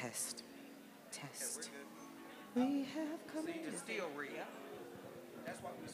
Test. Test. We have come. See, to steal real. That's why we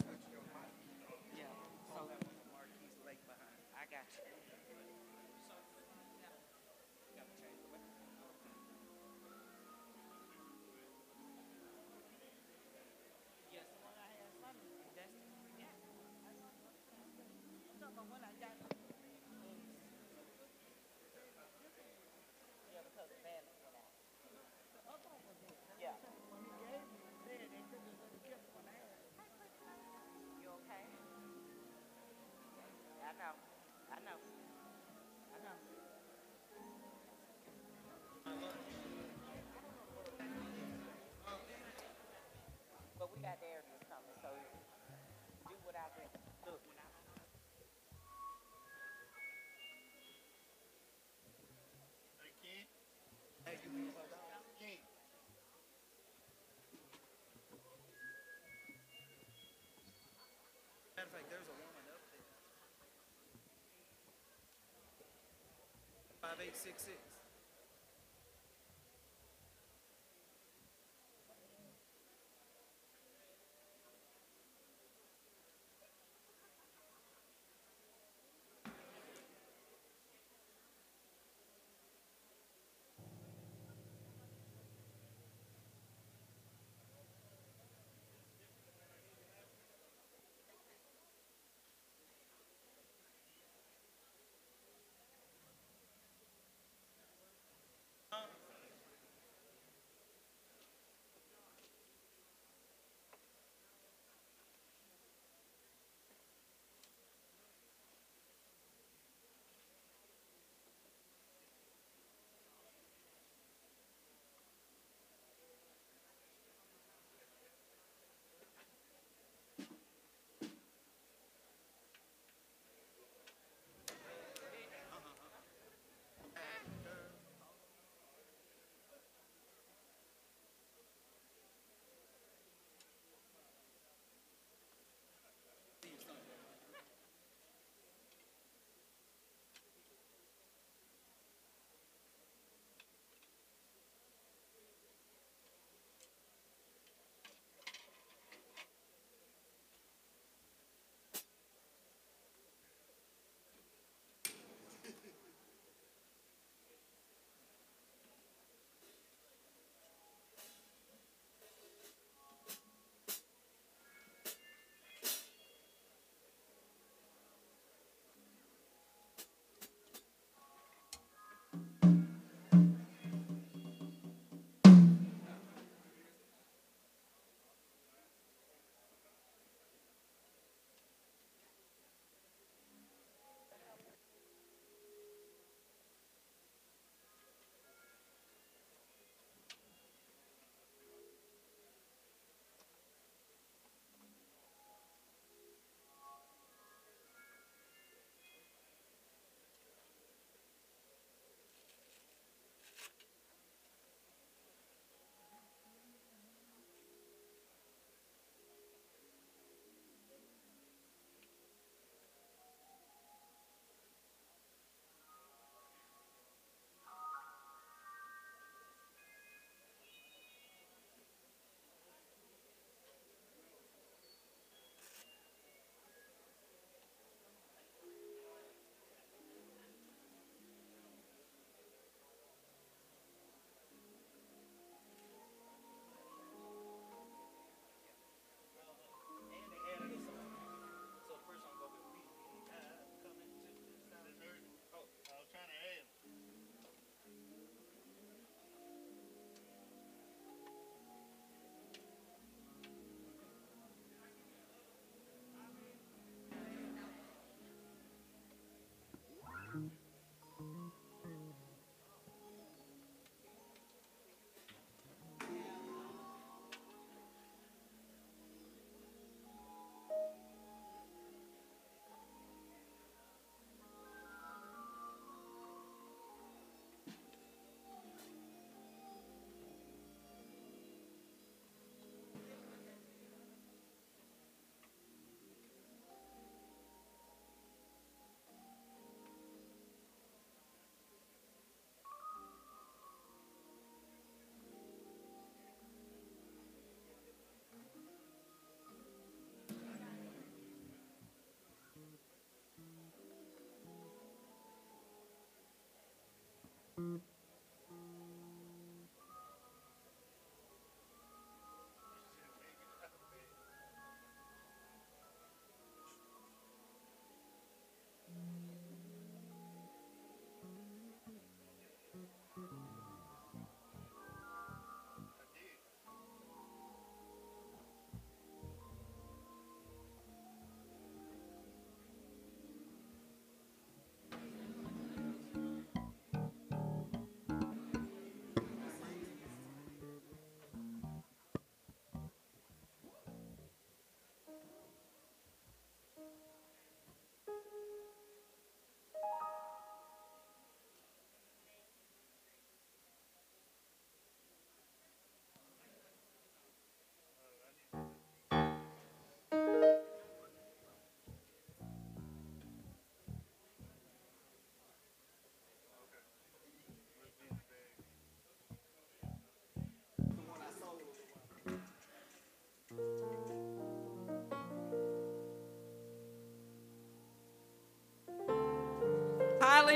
866.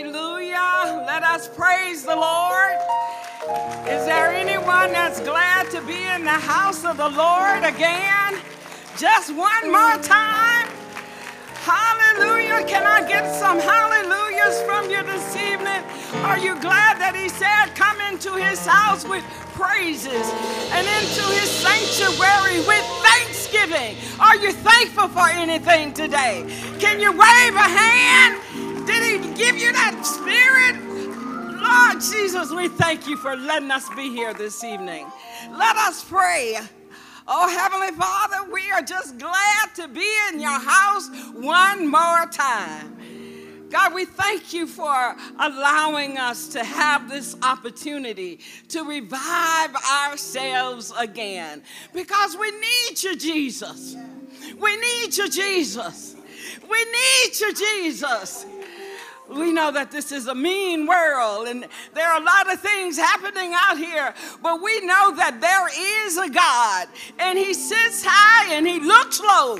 Hallelujah. Let us praise the Lord. Is there anyone that's glad to be in the house of the Lord again? Just one more time. Hallelujah. Can I get some hallelujahs from you this evening? Are you glad that he said, Come into his house with praises and into his sanctuary with thanksgiving? Are you thankful for anything today? Can you wave a hand? Give you that spirit? Lord Jesus, we thank you for letting us be here this evening. Let us pray. Oh, Heavenly Father, we are just glad to be in your house one more time. God, we thank you for allowing us to have this opportunity to revive ourselves again because we need you, Jesus. We need you, Jesus. We need you, Jesus. We know that this is a mean world and there are a lot of things happening out here, but we know that there is a God and He sits high and He looks low.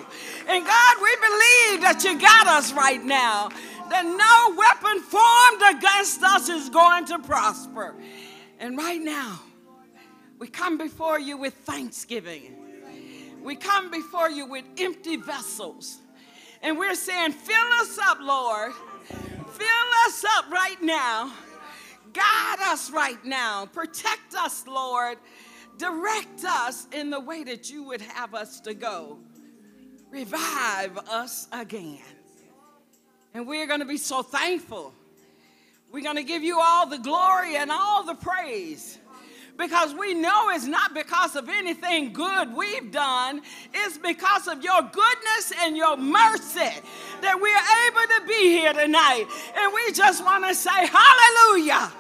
And God, we believe that you got us right now, that no weapon formed against us is going to prosper. And right now, we come before you with thanksgiving. We come before you with empty vessels. And we're saying, fill us up, Lord Fill us up right now. Guide us right now. Protect us, Lord. Direct us in the way that you would have us to go. Revive us again. And we're going to be so thankful. We're going to give you all the glory and all the praise because we know it's not because of anything good we've done, it's because of your goodness and your mercy that we're able to be here tonight. And we just want to say, Hallelujah!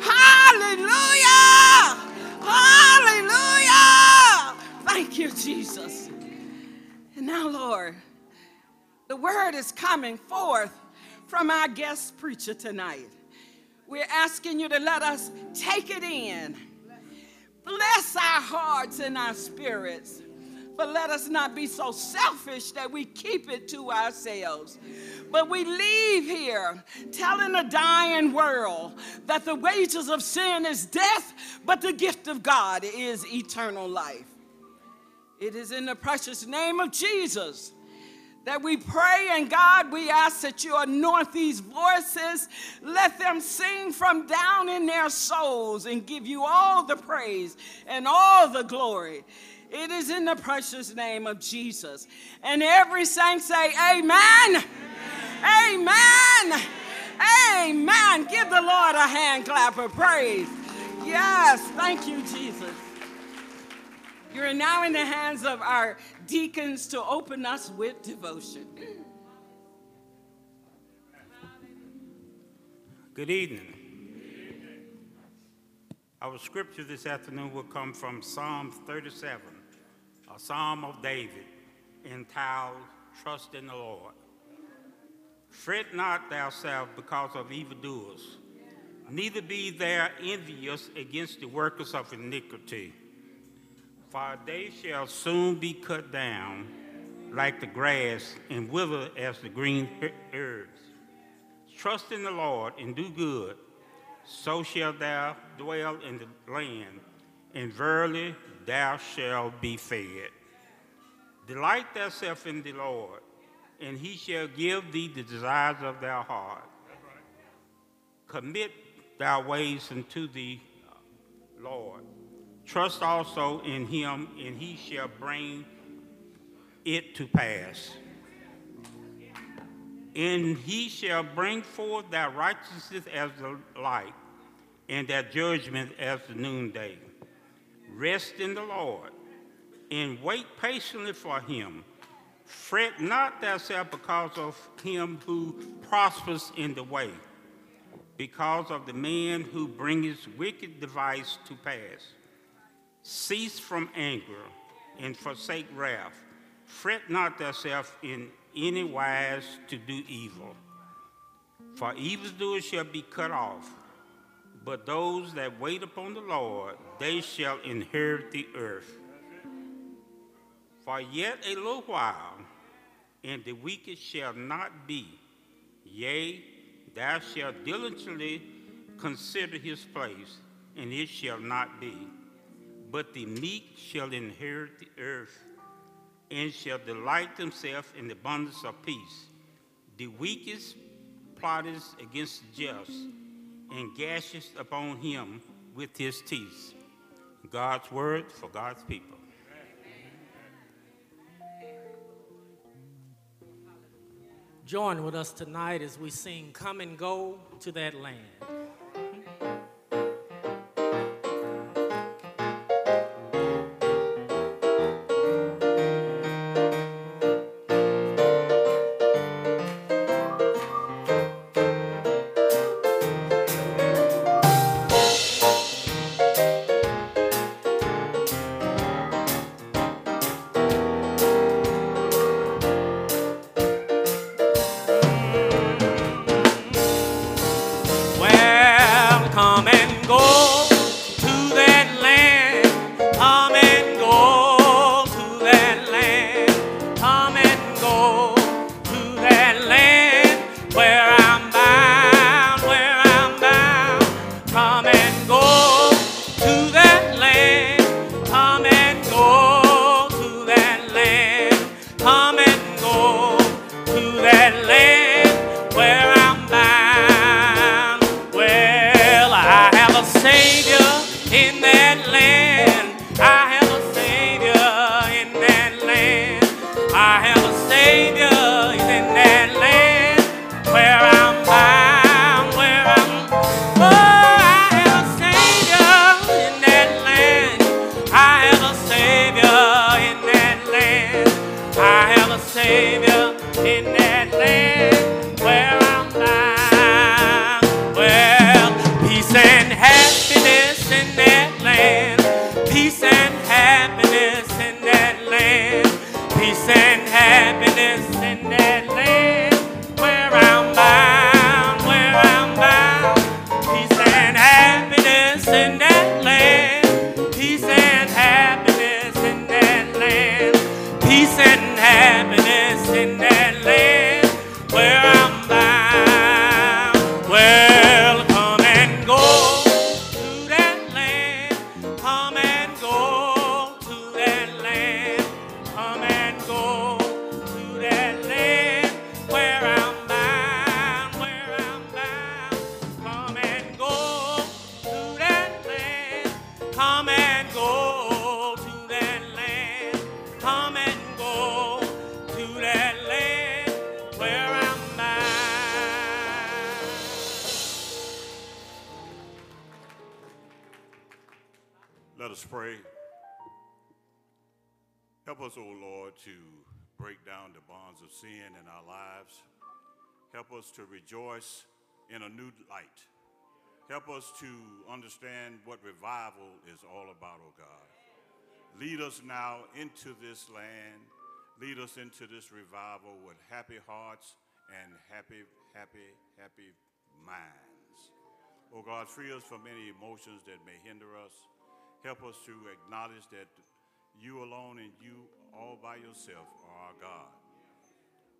Hallelujah! Hallelujah! Thank you, Jesus. And now, Lord, the word is coming forth from our guest preacher tonight. We're asking you to let us take it in Bless our hearts and our spirits. But let us not be so selfish that we keep it to ourselves. But we leave here telling a dying world that the wages of sin is death, but the gift of God is eternal life. It is in the precious name of Jesus that we pray, and God, we ask that you anoint these voices. Let them sing from down in their souls and give you all the praise and all the glory. It is in the precious name of Jesus. And every saint say, Amen. Amen. Amen. Amen. Give the Lord a hand clap of praise. Yes, thank you, Jesus. You're now in the hands of our deacons to open us with devotion. Good evening. Our scripture this afternoon will come from Psalm 37, a psalm of David, entitled Trust in the Lord. Fret not thyself because of evildoers, neither be thou envious against the workers of iniquity for they shall soon be cut down like the grass and wither as the green herbs. Trust in the Lord and do good, so shalt thou dwell in the land, and verily thou shalt be fed. Delight thyself in the Lord, and he shall give thee the desires of thy heart. Commit thy ways unto the Lord Trust also in him, and he shall bring it to pass. And he shall bring forth thy righteousness as the light, and that judgment as the noonday. Rest in the Lord, and wait patiently for him. Fret not thyself because of him who prospers in the way, because of the man who bringeth wicked device to pass. Cease from anger and forsake wrath. Fret not thyself in any wise to do evil. For evildoers shall be cut off, but those that wait upon the Lord, they shall inherit the earth. For yet a little while, and the wicked shall not be. Yea, Thou shalt diligently consider his place, and it shall not be. But the meek shall inherit the earth, and shall delight themselves in the abundance of peace. The weakest plotteth against the just, and gashes upon him with his teeth. God's word for God's people. Join with us tonight as we sing Come and Go to That Land. To break down the bonds of sin in our lives. Help us to rejoice in a new light. Help us to understand what revival is all about, O God. Lead us now into this land. Lead us into this revival with happy hearts and happy, happy, happy minds. Oh God, free us from any emotions that may hinder us. Help us to acknowledge that you alone and you all by yourself are our God.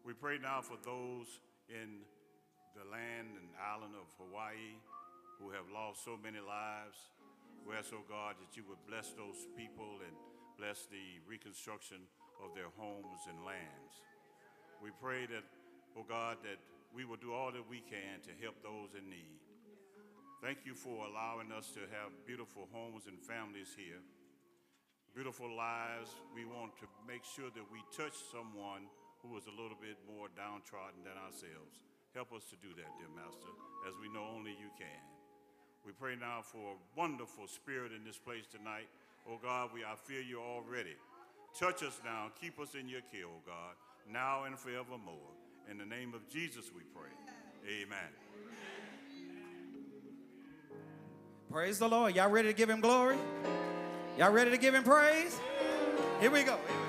We pray now for those in the land and island of Hawaii who have lost so many lives. We ask, oh God, that you would bless those people and bless the reconstruction of their homes and lands. We pray that, oh God, that we will do all that we can to help those in need. Thank you for allowing us to have beautiful homes and families here, beautiful lives. We want to make sure that we touch someone who is a little bit more downtrodden than ourselves. Help us to do that, dear Master, as we know only you can. We pray now for a wonderful spirit in this place tonight. Oh God, we I feel you already. Touch us now. Keep us in your care, oh God, now and forevermore. In the name of Jesus we pray. Amen. Praise the Lord. Y'all ready to give him glory? Y'all ready to give him praise? Here we go. Simple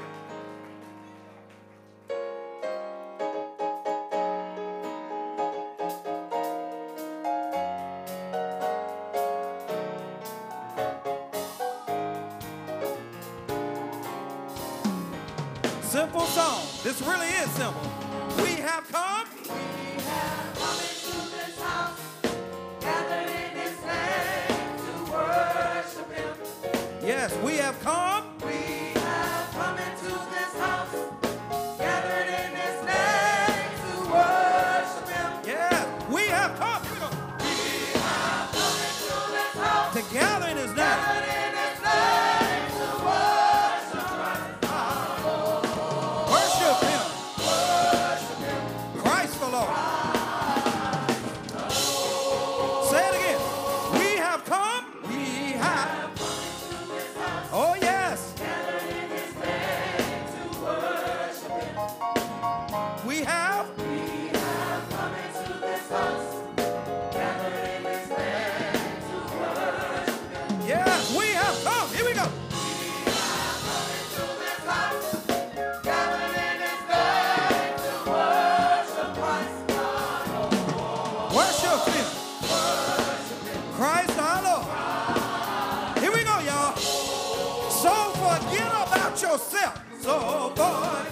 about yourself. So boy,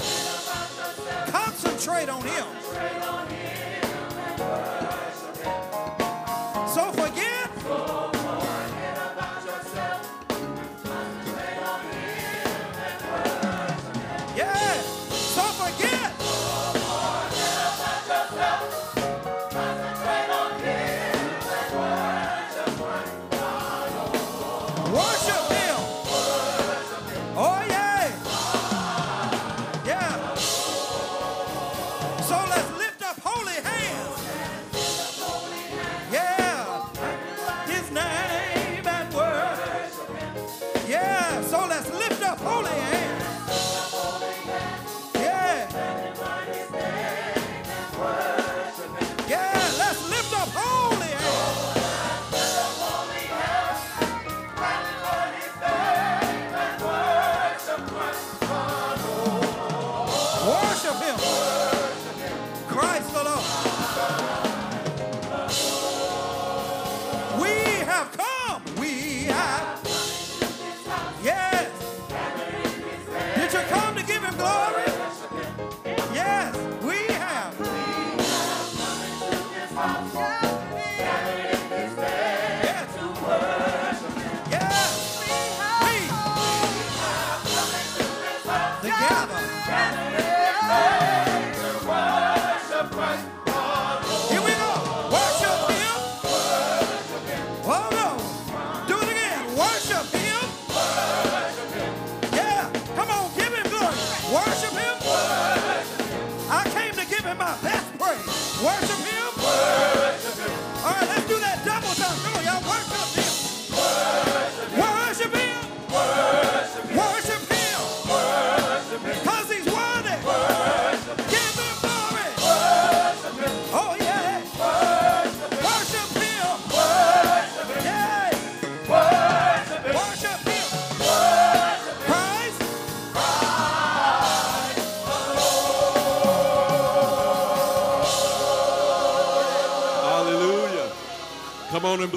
concentrate on Him. Give him my best praise. Worship him. Worship him. All right, let's do that double time. Come on, y'all. Worship him.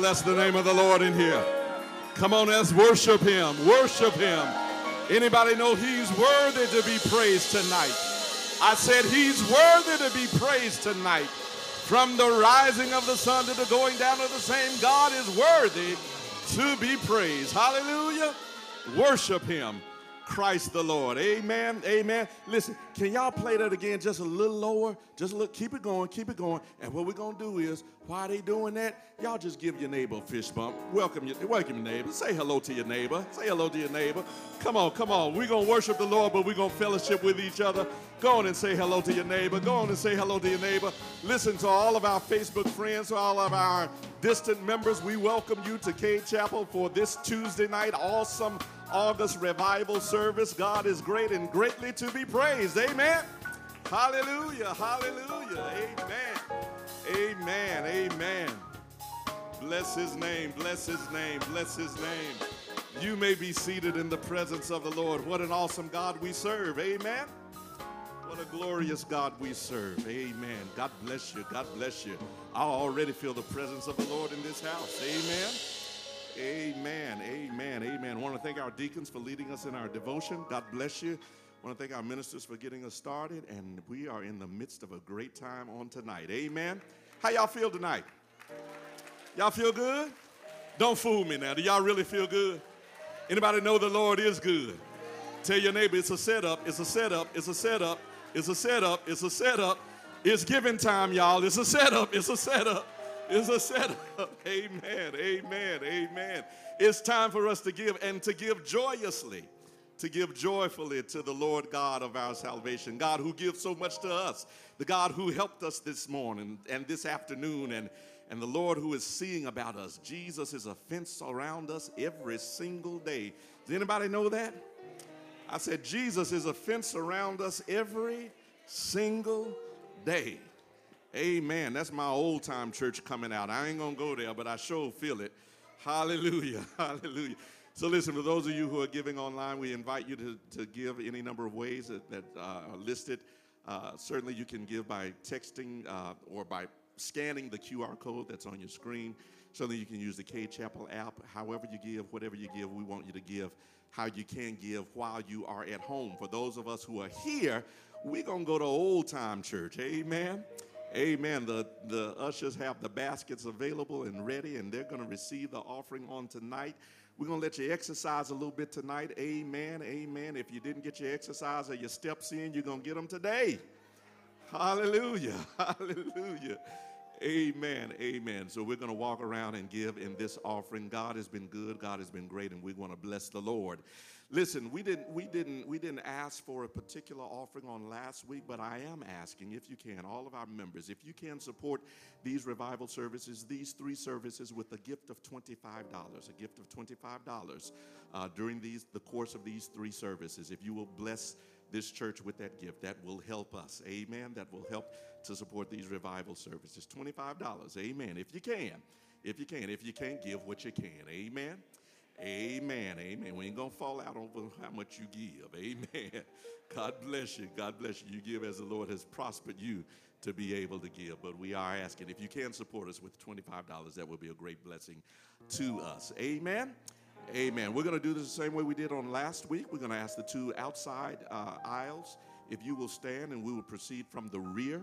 Bless the name of the Lord in here. Come on, let's worship him. Worship him. Anybody know he's worthy to be praised tonight? I said he's worthy to be praised tonight. From the rising of the sun to the going down of the same, God is worthy to be praised. Hallelujah. Worship him. Christ the Lord. Amen. Amen. Listen, can y'all play that again just a little lower? Just look, keep it going, keep it going. And what we're gonna do is, while they doing that, y'all just give your neighbor a fish bump. Welcome your welcome your neighbor. Say hello to your neighbor. Say hello to your neighbor. Come on, come on. We're gonna worship the Lord, but we're gonna fellowship with each other. Go on and say hello to your neighbor. Go on and say hello to your neighbor. Listen to all of our Facebook friends, to all of our distant members. We welcome you to Cade Chapel for this Tuesday night. Awesome August revival service. God is great and greatly to be praised. Amen. Hallelujah. Hallelujah. Amen. Amen. Amen. Bless his name. Bless his name. Bless his name. You may be seated in the presence of the Lord. What an awesome God we serve. Amen. What a glorious God we serve. Amen. God bless you. God bless you. I already feel the presence of the Lord in this house. Amen. Amen. Amen. Amen. I want to thank our deacons for leading us in our devotion. God bless you. I want to thank our ministers for getting us started. And we are in the midst of a great time on tonight. Amen. How y'all feel tonight? Y'all feel good? Don't fool me now. Do y'all really feel good? Anybody know the Lord is good? Tell your neighbor it's a setup, it's a setup, it's a setup, it's a setup, it's a setup. It's giving time, y'all. It's a setup, it's a setup, it's a setup. Amen, amen, amen. It's time for us to give and to give joyously, to give joyfully to the Lord God of our salvation. God who gives so much to us, the God who helped us this morning and this afternoon, and, and the Lord who is seeing about us. Jesus is a fence around us every single day. Does anybody know that? I said, Jesus is a fence around us every single day. Amen. That's my old time church coming out. I ain't going to go there, but I sure feel it. Hallelujah. Hallelujah. So, listen, for those of you who are giving online, we invite you to, to give any number of ways that, that uh, are listed. Uh, certainly, you can give by texting uh, or by scanning the QR code that's on your screen. Certainly, you can use the Cade Chapel app. However, you give, whatever you give, we want you to give how you can give while you are at home. For those of us who are here, we're going to go to old time church. Amen. Amen. The, the ushers have the baskets available and ready, and they're going to receive the offering on tonight. We're going to let you exercise a little bit tonight. Amen. Amen. If you didn't get your exercise or your steps in, you're going to get them today. Hallelujah. Hallelujah. Amen. Amen. So we're going to walk around and give in this offering. God has been good. God has been great, and we want to bless the Lord. Listen, we didn't we didn't we didn't ask for a particular offering on last week, but I am asking if you can, all of our members, if you can support these revival services, these three services with a gift of $25, a gift of $25 uh, during these the course of these three services. If you will bless this church with that gift, that will help us. Amen. That will help to support these revival services. $25. Amen. If you can. If you can. If you can't, give what you can. Amen. Amen. Amen. We ain't going to fall out over how much you give. Amen. God bless you. God bless you. You give as the Lord has prospered you to be able to give. But we are asking if you can support us with $25, that would be a great blessing to us. Amen. Amen. We're going to do this the same way we did on last week. We're going to ask the two outside uh, aisles if you will stand, and we will proceed from the rear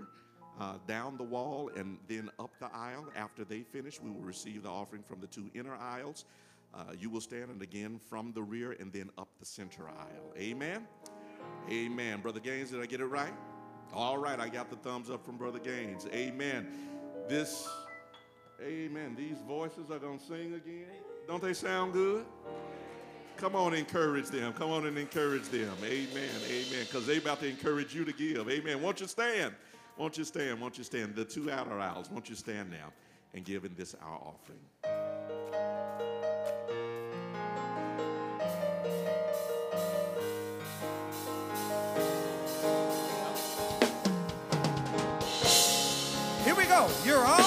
uh, down the wall and then up the aisle. After they finish, we will receive the offering from the two inner aisles. Uh, you will stand, and again from the rear and then up the center aisle. Amen. Amen. Brother Gaines, did I get it right? All right, I got the thumbs up from Brother Gaines. Amen. This, amen. These voices are going to sing again. Don't they sound good? Come on, encourage them. Come on and encourage them. Amen. Amen. Because they about to encourage you to give. Amen. Won't you stand? Won't you stand? Won't you stand? The two outer aisles. Won't you stand now and give in this our offering? You're all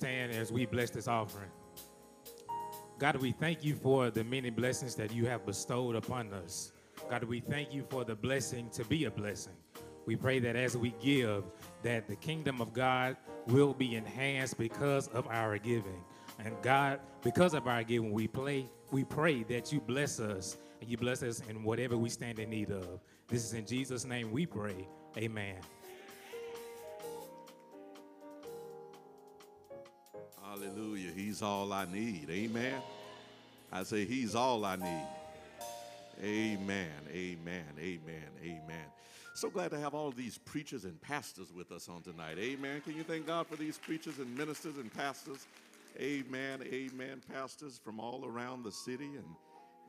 stand as we bless this offering. God, we thank you for the many blessings that you have bestowed upon us. God, we thank you for the blessing to be a blessing. We pray that as we give, that the kingdom of God will be enhanced because of our giving. And God, because of our giving, we pray, we pray that you bless us and you bless us in whatever we stand in need of. This is in Jesus' name we pray. Amen. Hallelujah. He's all I need. Amen. I say, He's all I need. Amen. Amen. Amen. Amen. So glad to have all these preachers and pastors with us on tonight. Amen. Can you thank God for these preachers and ministers and pastors? Amen. Amen. Pastors from all around the city and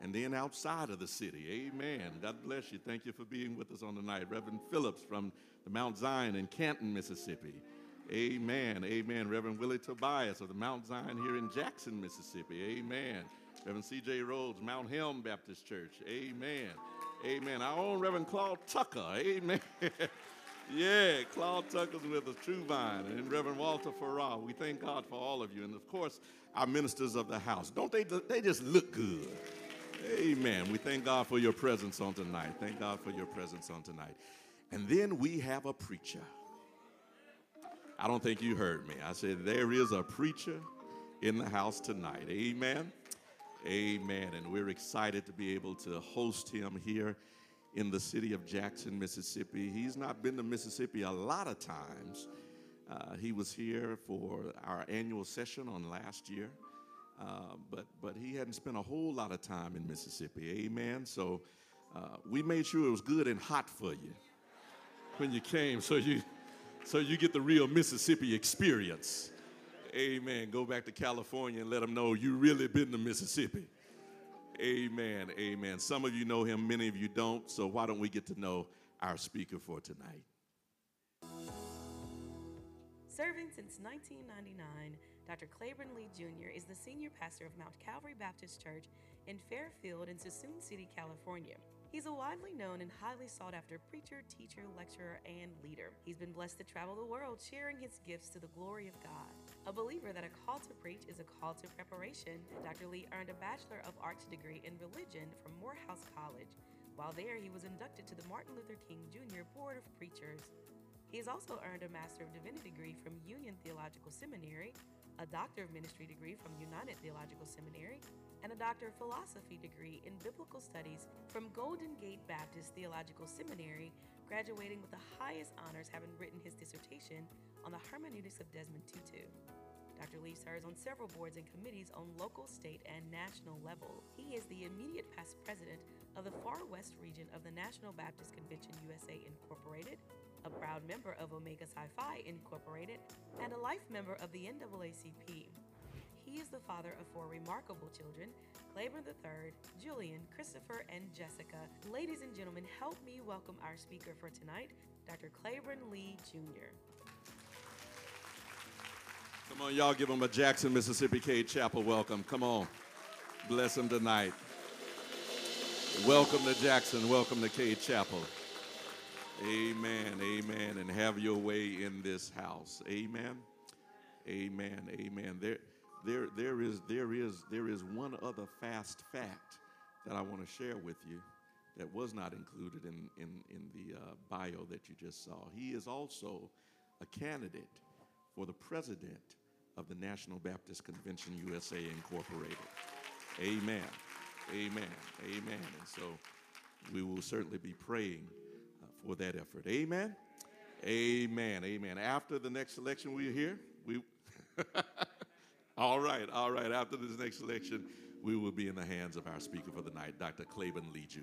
and then outside of the city. Amen. God bless you. Thank you for being with us on tonight. Reverend Phillips from the Mount Zion in Canton, Mississippi. Amen. Amen. Reverend Willie Tobias of the Mount Zion here in Jackson, Mississippi. Amen. Reverend C.J. Rhodes, Mount Helm Baptist Church. Amen. Amen. Our own Reverend Claude Tucker. Amen. yeah, Claude Tucker's with us, True Vine, and Reverend Walter Farrar. We thank God for all of you. And of course, our ministers of the house. Don't they, they just look good? Amen. We thank God for your presence on tonight. Thank God for your presence on tonight. And then we have a preacher. I don't think you heard me. I said, there is a preacher in the house tonight. Amen. Amen. And we're excited to be able to host him here in the city of Jackson, Mississippi. He's not been to Mississippi a lot of times. Uh, he was here for our annual session on last year. Uh, but but he hadn't spent a whole lot of time in Mississippi. Amen. So uh, we made sure it was good and hot for you when you came, so you so you get the real Mississippi experience. Amen. Go back to California and let them know you really been to Mississippi. Amen. Amen. Some of you know him, many of you don't. So why don't we get to know our speaker for tonight? Serving since 1999, Dr. Claybon Lea Jr. is the senior pastor of Mount Calvary Baptist Church in Fairfield in Suisun City, California. He's a widely known and highly sought after preacher, teacher, lecturer, and leader. He's been blessed to travel the world sharing his gifts to the glory of God. A believer that a call to preach is a call to preparation, Dr. Lea earned a Bachelor of Arts degree in religion from Morehouse College. While there, he was inducted to the Martin Luther King Jr. Board of Preachers. He has also earned a Master of Divinity degree from Union Theological Seminary, a Doctor of Ministry degree from United Theological Seminary, and a Doctor of Philosophy degree in Biblical Studies from Golden Gate Baptist Theological Seminary, graduating with the highest honors having written his dissertation on the hermeneutics of Desmond Tutu. Dr. Lea serves on several boards and committees on local, state, and national level. He is the immediate past president of the Far West region of the National Baptist Convention USA Incorporated, a proud member of Omega Psi Phi Incorporated, and a life member of the NAACP. He is the father of four remarkable children Claybon III, Julian, Christopher, and Jessica. Ladies and gentlemen, help me welcome our speaker for tonight, Dr. Claybon Lea Jr. Come on, y'all give him a Jackson, Mississippi Cade Chapel welcome. Come on. Bless him tonight. Welcome to Jackson. Welcome to Cade Chapel. Amen. Amen. And have your way in this house. Amen. Amen. Amen. There, there, there is, there is, there is one other fast fact that I want to share with you that was not included in, in, in the uh, bio that you just saw. He is also a candidate for the president of the National Baptist Convention USA Incorporated. Amen. Amen. Amen. And so we will certainly be praying uh, for that effort. Amen. Amen. Amen. After the next election, we're here. We. all right. All right. After this next election, we will be in the hands of our speaker for the night, Dr. Claybon Lea Jr.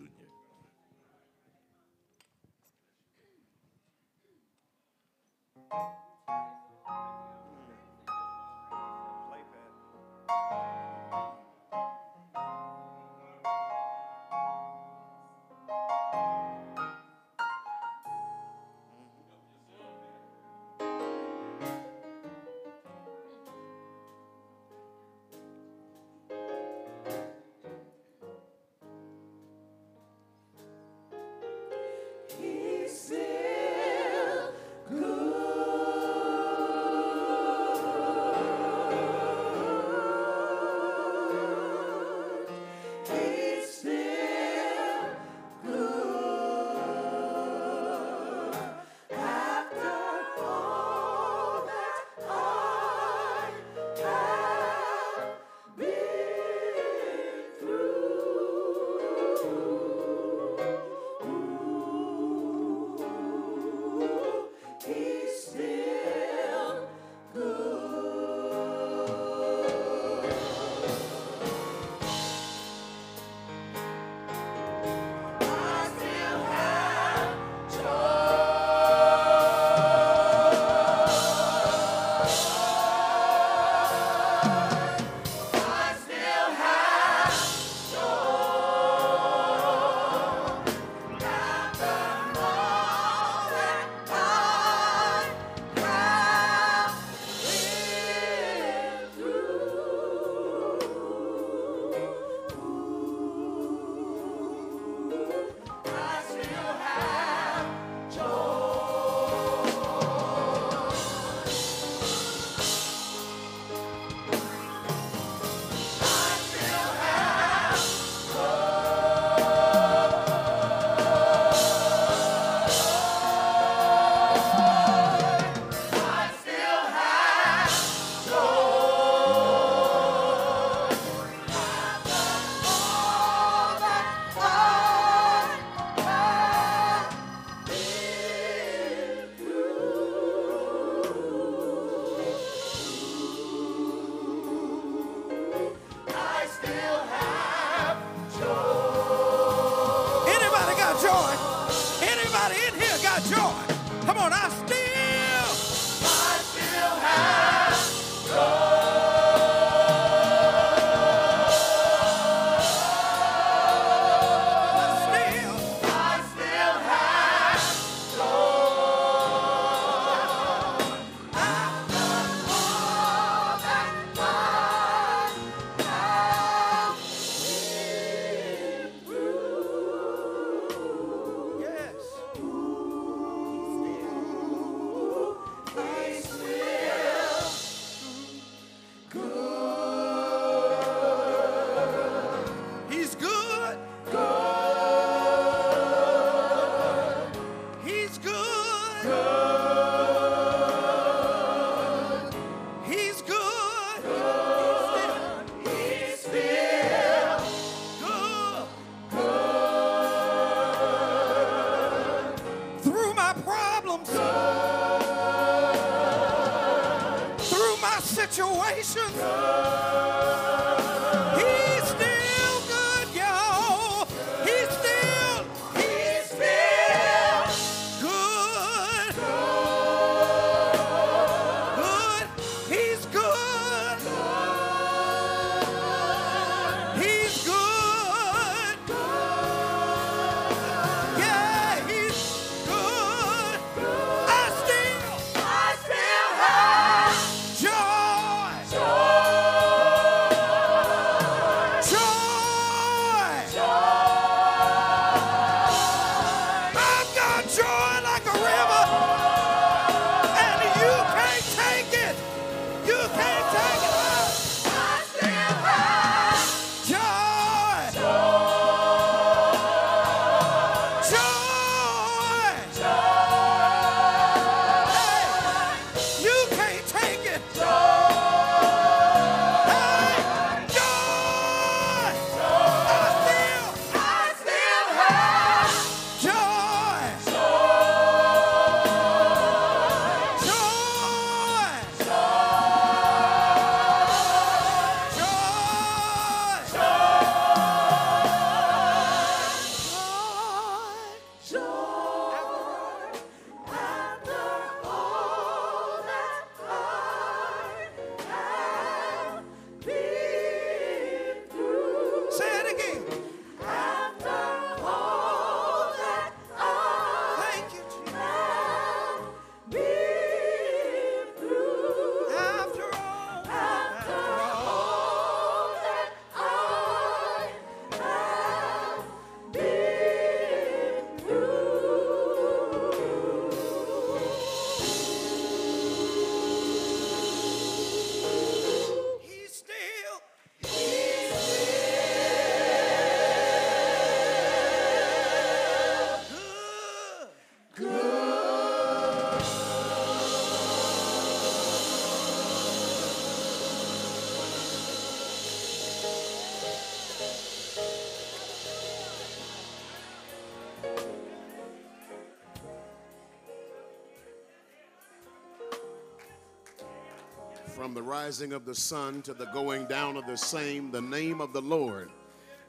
From the rising of the sun to the going down of the same, the name of the Lord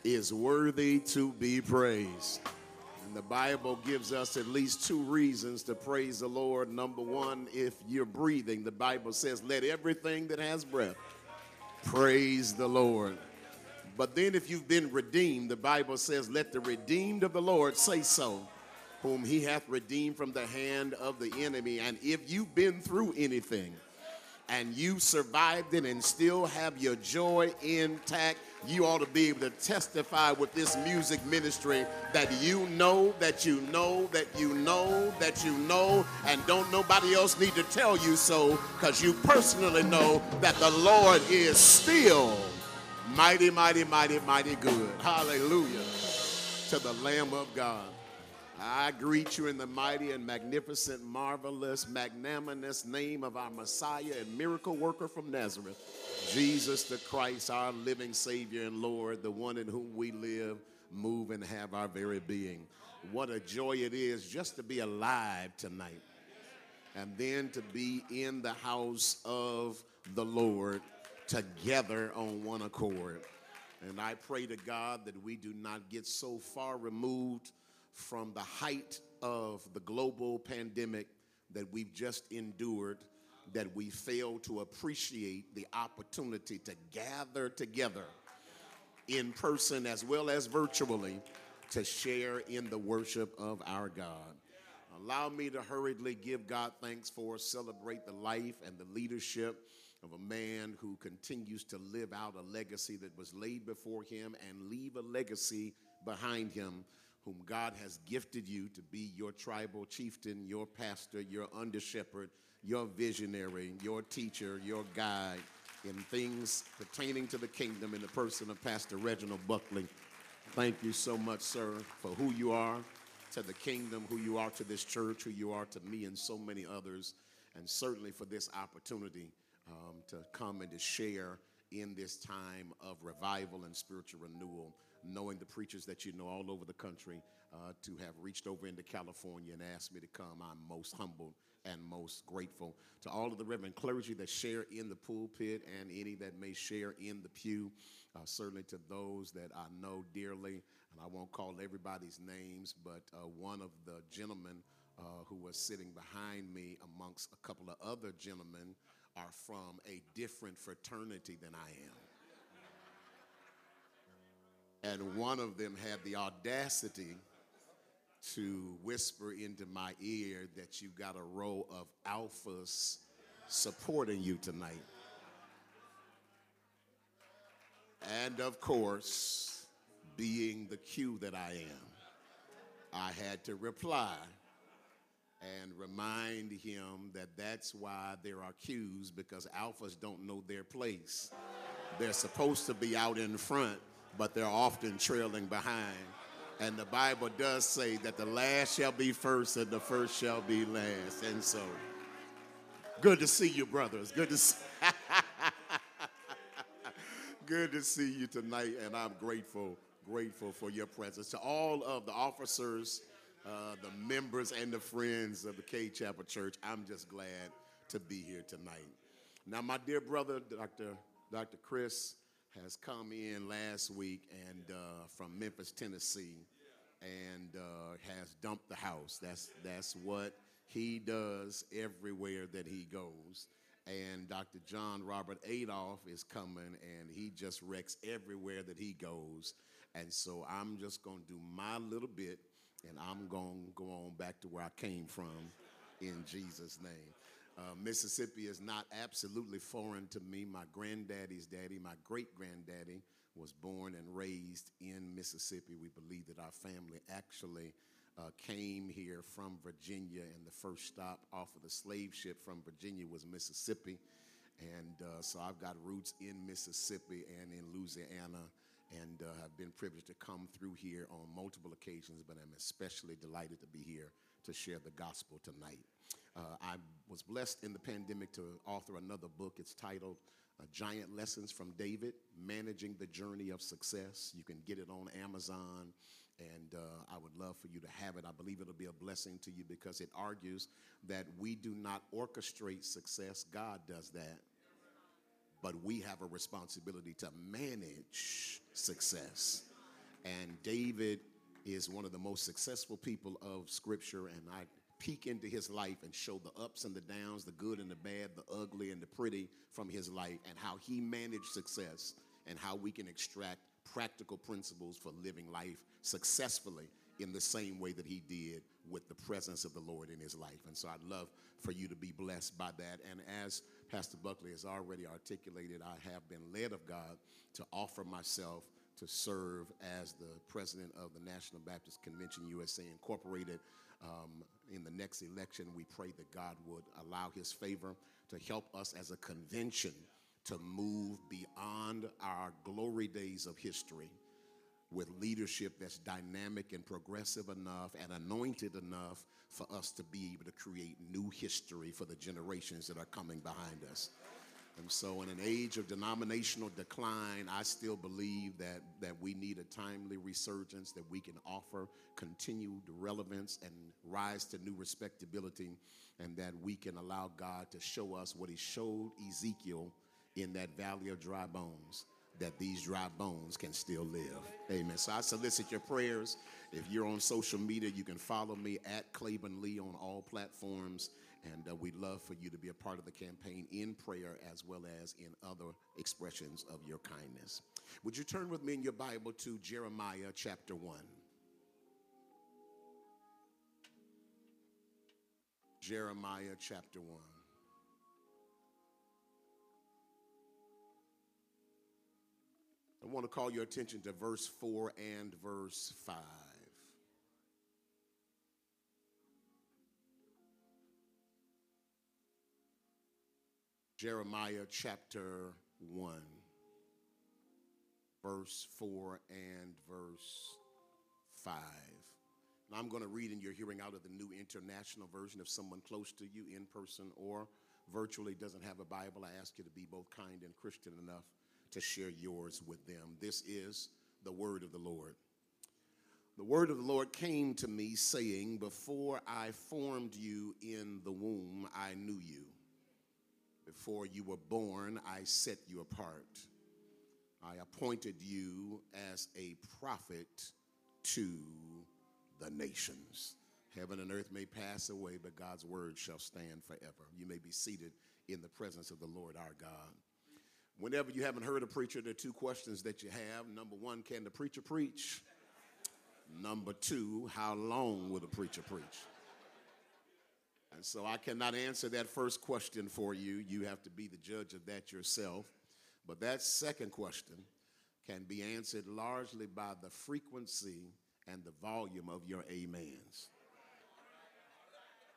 is worthy to be praised. And the Bible gives us at least two reasons to praise the Lord. Number one, if you're breathing, the Bible says, let everything that has breath praise the Lord. But then, if you've been redeemed, the Bible says, let the redeemed of the Lord say so, whom he hath redeemed from the hand of the enemy. And if you've been through anything, and you survived it and still have your joy intact, you ought to be able to testify with this music ministry that you know, that you know, that you know, that you know, and don't nobody else need to tell you so, because you personally know that the Lord is still mighty, mighty, mighty, mighty good. Hallelujah to the Lamb of God. I greet you in the mighty and magnificent, marvelous, magnanimous name of our Messiah and miracle worker from Nazareth, Jesus the Christ, our living Savior and Lord, the one in whom we live, move, and have our very being. What a joy it is just to be alive tonight and then to be in the house of the Lord together on one accord. And I pray to God that we do not get so far removed from the height of the global pandemic that we've just endured that we fail to appreciate the opportunity to gather together in person as well as virtually to share in the worship of our God. Allow me to hurriedly give God thanks for, celebrate the life and the leadership of a man who continues to live out a legacy that was laid before him and leave a legacy behind him, whom God has gifted you to be your tribal chieftain, your pastor, your under shepherd, your visionary, your teacher, your guide in things pertaining to the kingdom in the person of Pastor Reginald Buckley. Thank you so much, sir, for who you are to the kingdom, who you are to this church, who you are to me and so many others, and certainly for this opportunity um, to come and to share in this time of revival and spiritual renewal, knowing the preachers that you know all over the country uh, to have reached over into California and asked me to come. I'm most humbled and most grateful to all of the reverend clergy that share in the pulpit and any that may share in the pew. Uh, certainly to those that I know dearly, and I won't call everybody's names, but uh, one of the gentlemen uh, who was sitting behind me, amongst a couple of other gentlemen, are from a different fraternity than I am. And one of them had the audacity to whisper into my ear that you got a row of alphas supporting you tonight. And of course, being the Q that I am, I had to reply and remind him that that's why there are Qs because alphas don't know their place. They're supposed to be out in front, but they're often trailing behind. And the Bible does say that the last shall be first and the first shall be last. And so, good to see you, brothers. Good to see. good to see you tonight, and I'm grateful, grateful for your presence. To all of the officers, uh, the members, and the friends of the Cade Chapel Church, I'm just glad to be here tonight. Now, my dear brother, Dr. Dr. Chris, has come in last week and uh, from Memphis, Tennessee, and uh, has dumped the house. That's that's what he does everywhere that he goes and Dr. John Robert Adolph is coming, and he just wrecks everywhere that he goes. And so I'm just to do my little bit, and I'm to go on back to where I came from in Jesus' name. Uh, Mississippi is not absolutely foreign to me. My granddaddy's daddy, my great granddaddy, was born and raised in Mississippi. We believe that our family actually uh, came here from Virginia, and the first stop off of the slave ship from Virginia was Mississippi. And uh, so I've got roots in Mississippi and in Louisiana, and uh, have been privileged to come through here on multiple occasions, but I'm especially delighted to be here to share the gospel tonight. Uh, I was blessed in the pandemic to author another book. It's titled uh, Giant Lessons from David Managing the Journey of Success. You can get it on Amazon and uh, I would love for you to have it. I believe it'll be a blessing to you because it argues that we do not orchestrate success, God does that. But we have a responsibility to manage success. And David is one of the most successful people of Scripture, and I peek into his life and show the ups and the downs, the good and the bad, the ugly and the pretty from his life, and how he managed success and how we can extract practical principles for living life successfully in the same way that he did with the presence of the Lord in his life. And so I'd love for you to be blessed by that. And as Pastor Buckley has already articulated, I have been led of God to offer myself to serve as the president of the National Baptist Convention USA Incorporated. Um, in the next election, we pray that God would allow his favor to help us as a convention to move beyond our glory days of history with leadership that's dynamic and progressive enough and anointed enough for us to be able to create new history for the generations that are coming behind us. And so, in an age of denominational decline, I still believe that, that we need a timely resurgence, that we can offer continued relevance and rise to new respectability, and that we can allow God to show us what He showed Ezekiel in that valley of dry bones that these dry bones can still live. Amen. So I solicit your prayers. If you're on social media, you can follow me at Claybon Lea on all platforms. And uh, we'd love for you to be a part of the campaign in prayer as well as in other expressions of your kindness. Would you turn with me in your Bible to Jeremiah chapter 1? Jeremiah chapter 1. I want to call your attention to verse 4 and verse 5. Jeremiah chapter 1, verse 4 and verse 5. And I'm going to read and you're hearing out of the New International Version. If someone close to you in person or virtually doesn't have a Bible, I ask you to be both kind and Christian enough to share yours with them. This is the word of the Lord. The word of the Lord came to me saying, Before I formed you in the womb, I knew you. Before you were born, I set you apart. I appointed you as a prophet to the nations. Heaven and earth may pass away, but God's word shall stand forever. You may be seated in the presence of the Lord our God. Whenever you haven't heard a preacher, there are two questions that you have. Number one, can the preacher preach? Number two, how long will the preacher preach? And so I cannot answer that first question for you. You have to be the judge of that yourself. But that second question can be answered largely by the frequency and the volume of your amens.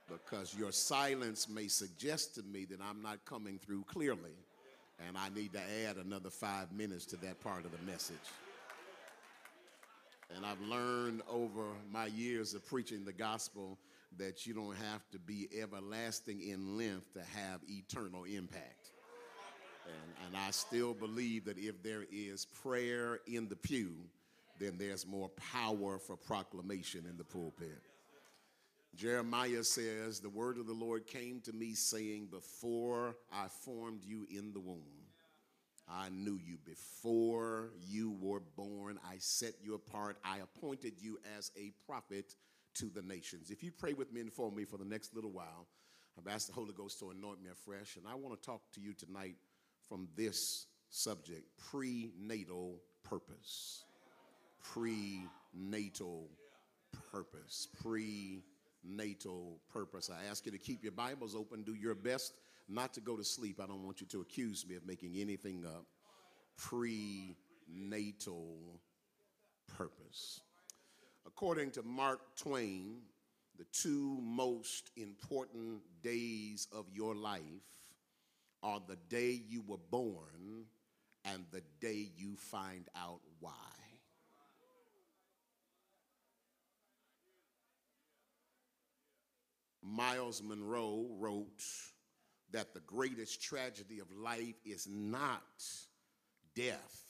Because your silence may suggest to me that I'm not coming through clearly, and I need to add another five minutes to that part of the message. And I've learned over my years of preaching the gospel that you don't have to be everlasting in length to have eternal impact. And, and I still believe that if there is prayer in the pew, then there's more power for proclamation in the pulpit. Jeremiah says, The word of the Lord came to me saying, Before I formed you in the womb, I knew you. Before you were born, I set you apart. I appointed you as a prophet to the nations. If you pray with me and for me for the next little while, I've asked the Holy Ghost to anoint me afresh, and I want to talk to you tonight from this subject prenatal purpose. Prenatal purpose. Prenatal purpose. I ask you to keep your Bibles open, do your best not to go to sleep. I don't want you to accuse me of making anything up. Prenatal purpose. According to Mark Twain, the two most important days of your life are the day you were born and the day you find out why. Myles Munroe wrote that the greatest tragedy of life is not death,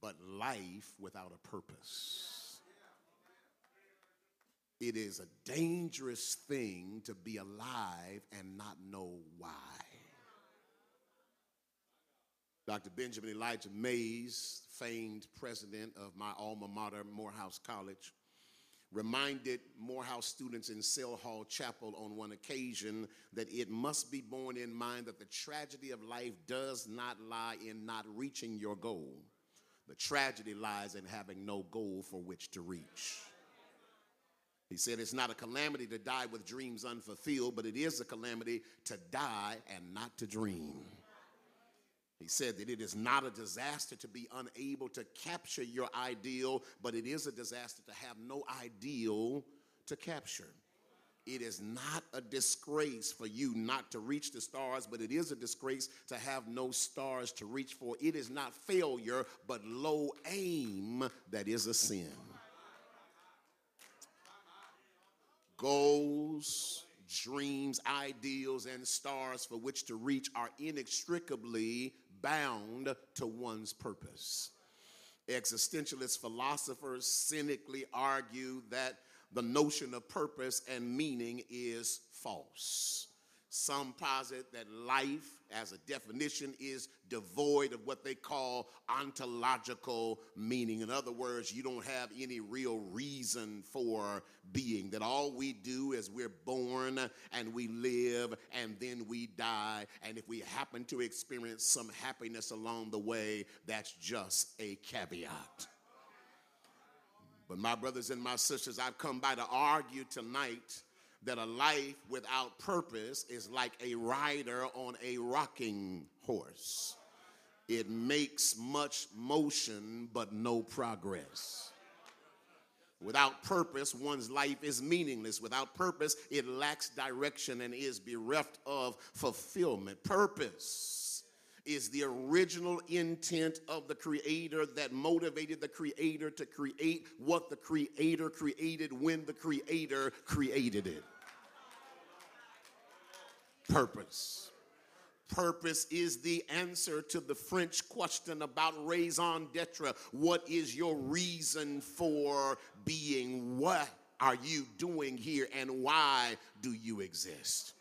but life without a purpose. It is a dangerous thing to be alive and not know why. Dr. Benjamin Elijah Mays, famed president of my alma mater, Morehouse College, reminded Morehouse students in Sale Hall Chapel on one occasion that it must be borne in mind that the tragedy of life does not lie in not reaching your goal. The tragedy lies in having no goal for which to reach. He said it's not a calamity to die with dreams unfulfilled, but it is a calamity to die and not to dream. He said that it is not a disaster to be unable to capture your ideal, but it is a disaster to have no ideal to capture. It is not a disgrace for you not to reach the stars, but it is a disgrace to have no stars to reach for. It is not failure, but low aim that is a sin. Goals, dreams, ideals, and stars for which to reach are inextricably bound to one's purpose. Existentialist philosophers cynically argue that the notion of purpose and meaning is false. Some posit that life, as a definition, is devoid of what they call ontological meaning. In other words, you don't have any real reason for being. That all we do is we're born and we live and then we die. And if we happen to experience some happiness along the way, that's just a caveat. But my brothers and my sisters, I've come by to argue tonight that a life without purpose is like a rider on a rocking horse. It makes much motion but no progress. Without purpose, one's life is meaningless. Without purpose, it lacks direction and is bereft of fulfillment. Purpose is the original intent of the Creator that motivated the Creator to create what the Creator created when the Creator created it purpose. Purpose is the answer to the French question about raison d'etre. What is your reason for being? What are you doing here and why do you exist?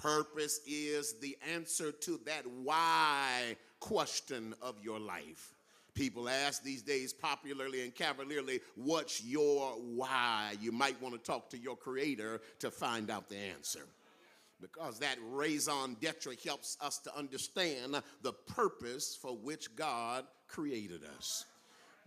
Purpose is the answer to that why question of your life. People ask these days popularly and cavalierly, What's your why? You might want to talk to your creator to find out the answer because that raison d'etre helps us to understand the purpose for which God created us.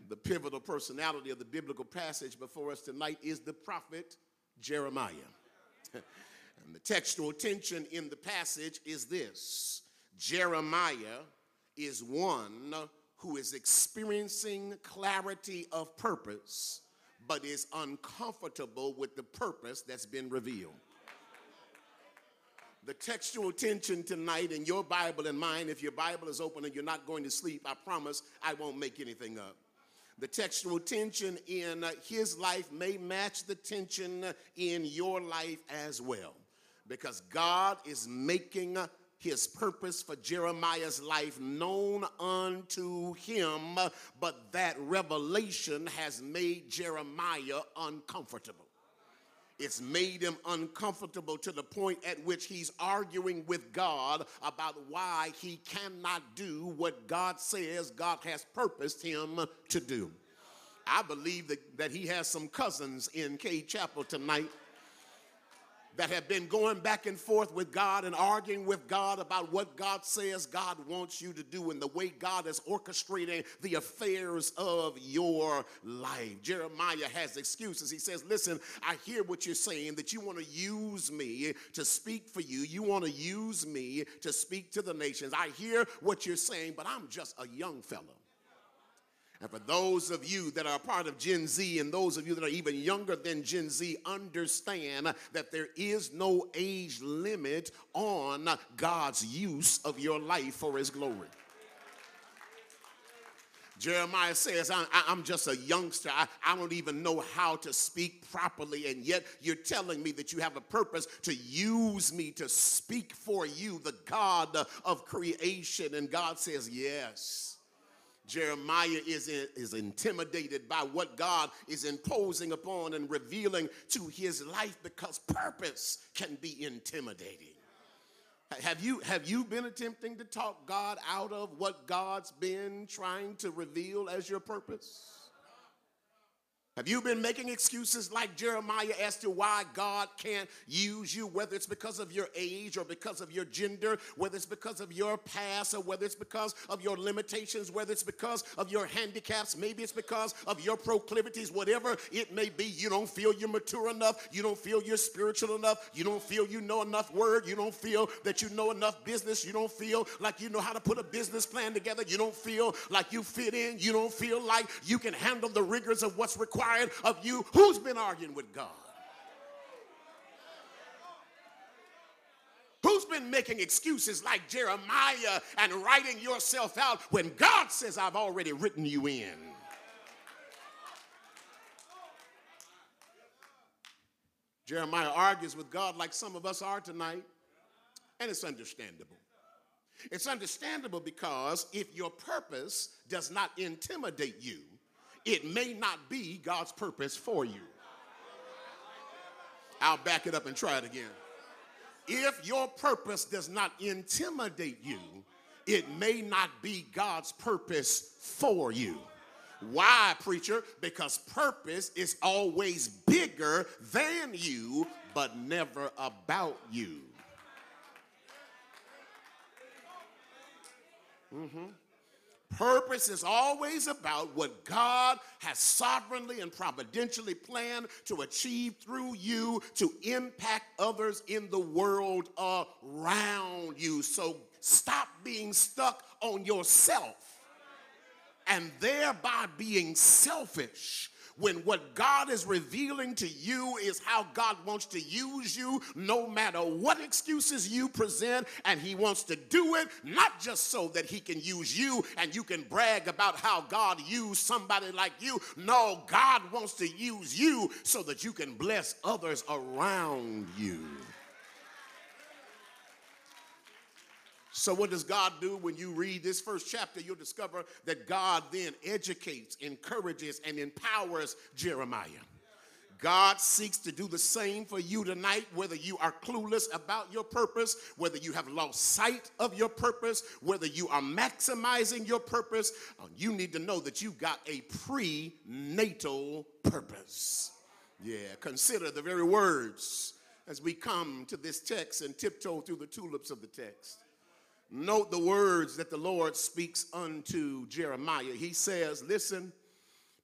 The pivotal personality of the biblical passage before us tonight is the prophet Jeremiah. and the textual tension in the passage is this Jeremiah is one who is experiencing clarity of purpose, but is uncomfortable with the purpose that's been revealed the textual tension tonight in your Bible and mine, if your Bible is open and you're not going to sleep, I promise I won't make anything up. The textual tension in his life may match the tension in your life as well. Because God is making his purpose for Jeremiah's life known unto him, but that revelation has made Jeremiah uncomfortable. It's made him uncomfortable to the point at which he's arguing with God about why he cannot do what God says God has purposed him to do. I believe that, that he has some cousins in Cade Chapel tonight that have been going back and forth with God and arguing with God about what God says God wants you to do and the way God is orchestrating the affairs of your life. Jeremiah has excuses. He says, Listen, I hear what you're saying that you want to use me to speak for you. You want to use me to speak to the nations. I hear what you're saying, but I'm just a young fellow. And for those of you that are part of Gen Z and those of you that are even younger than Gen Z, understand that there is no age limit on God's use of your life for His glory. Jeremiah says, I, am just a youngster. I, I don't even know how to speak properly. And yet you're telling me that you have a purpose to use me to speak for you, the God of creation. And God says, Yes. Jeremiah is, is intimidated by what God is imposing upon and revealing to his life because purpose can be intimidating. Have you, have you been attempting to talk God out of what God's been trying to reveal as your purpose? Have you been making excuses like Jeremiah as to why God can't use you, whether it's because of your age or because of your gender, whether it's because of your past or whether it's because of your limitations, whether it's because of your handicaps, maybe it's because of your proclivities, whatever it may be, you don't feel you're mature enough, you don't feel you're spiritual enough, you don't feel you know enough word, you don't feel that you know enough business, you don't feel like you know how to put a business plan together, you don't feel like you fit in, you don't feel like you can handle the rigors of what's required of you. Who's been arguing with God? Who's been making excuses like Jeremiah and writing yourself out when God says, I've already written you in? Jeremiah argues with God like some of us are tonight, and it's understandable. It's understandable because if your purpose does not intimidate you, it may not be God's purpose for you. I'll back it up and try it again. If your purpose does not intimidate you, it may not be God's purpose for you. Why, preacher? Because purpose is always bigger than you, but never about you. Mhm. Purpose is always about what God has sovereignly and providentially planned to achieve through you to impact others in the world around you. So stop being stuck on yourself and thereby being selfish when what God is revealing to you is how God wants to use you, no matter what excuses you present, and He wants to do it not just so that He can use you and you can brag about how God used somebody like you. No, God wants to use you so that you can bless others around you. So, what does God do when you read this first chapter? You'll discover that God then educates, encourages, and empowers Jeremiah. God seeks to do the same for you tonight, whether you are clueless about your purpose, whether you have lost sight of your purpose, whether you are maximizing your purpose. uh, You need to know that you've got a prenatal purpose. Yeah, consider the very words as we come to this text and tiptoe through the tulips of the text. Note the words that the Lord speaks unto Jeremiah. He says, Listen,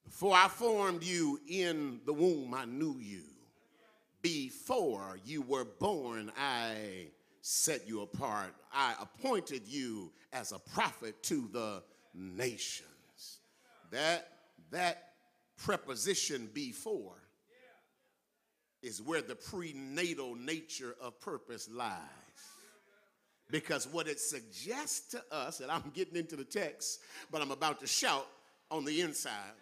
before I formed you in the womb, I knew you. Before you were born, I set you apart. I appointed you as a prophet to the nations. That, that preposition before is where the prenatal nature of purpose lies. Because what it suggests to us, and I'm getting into the text, but I'm about to shout on the inside.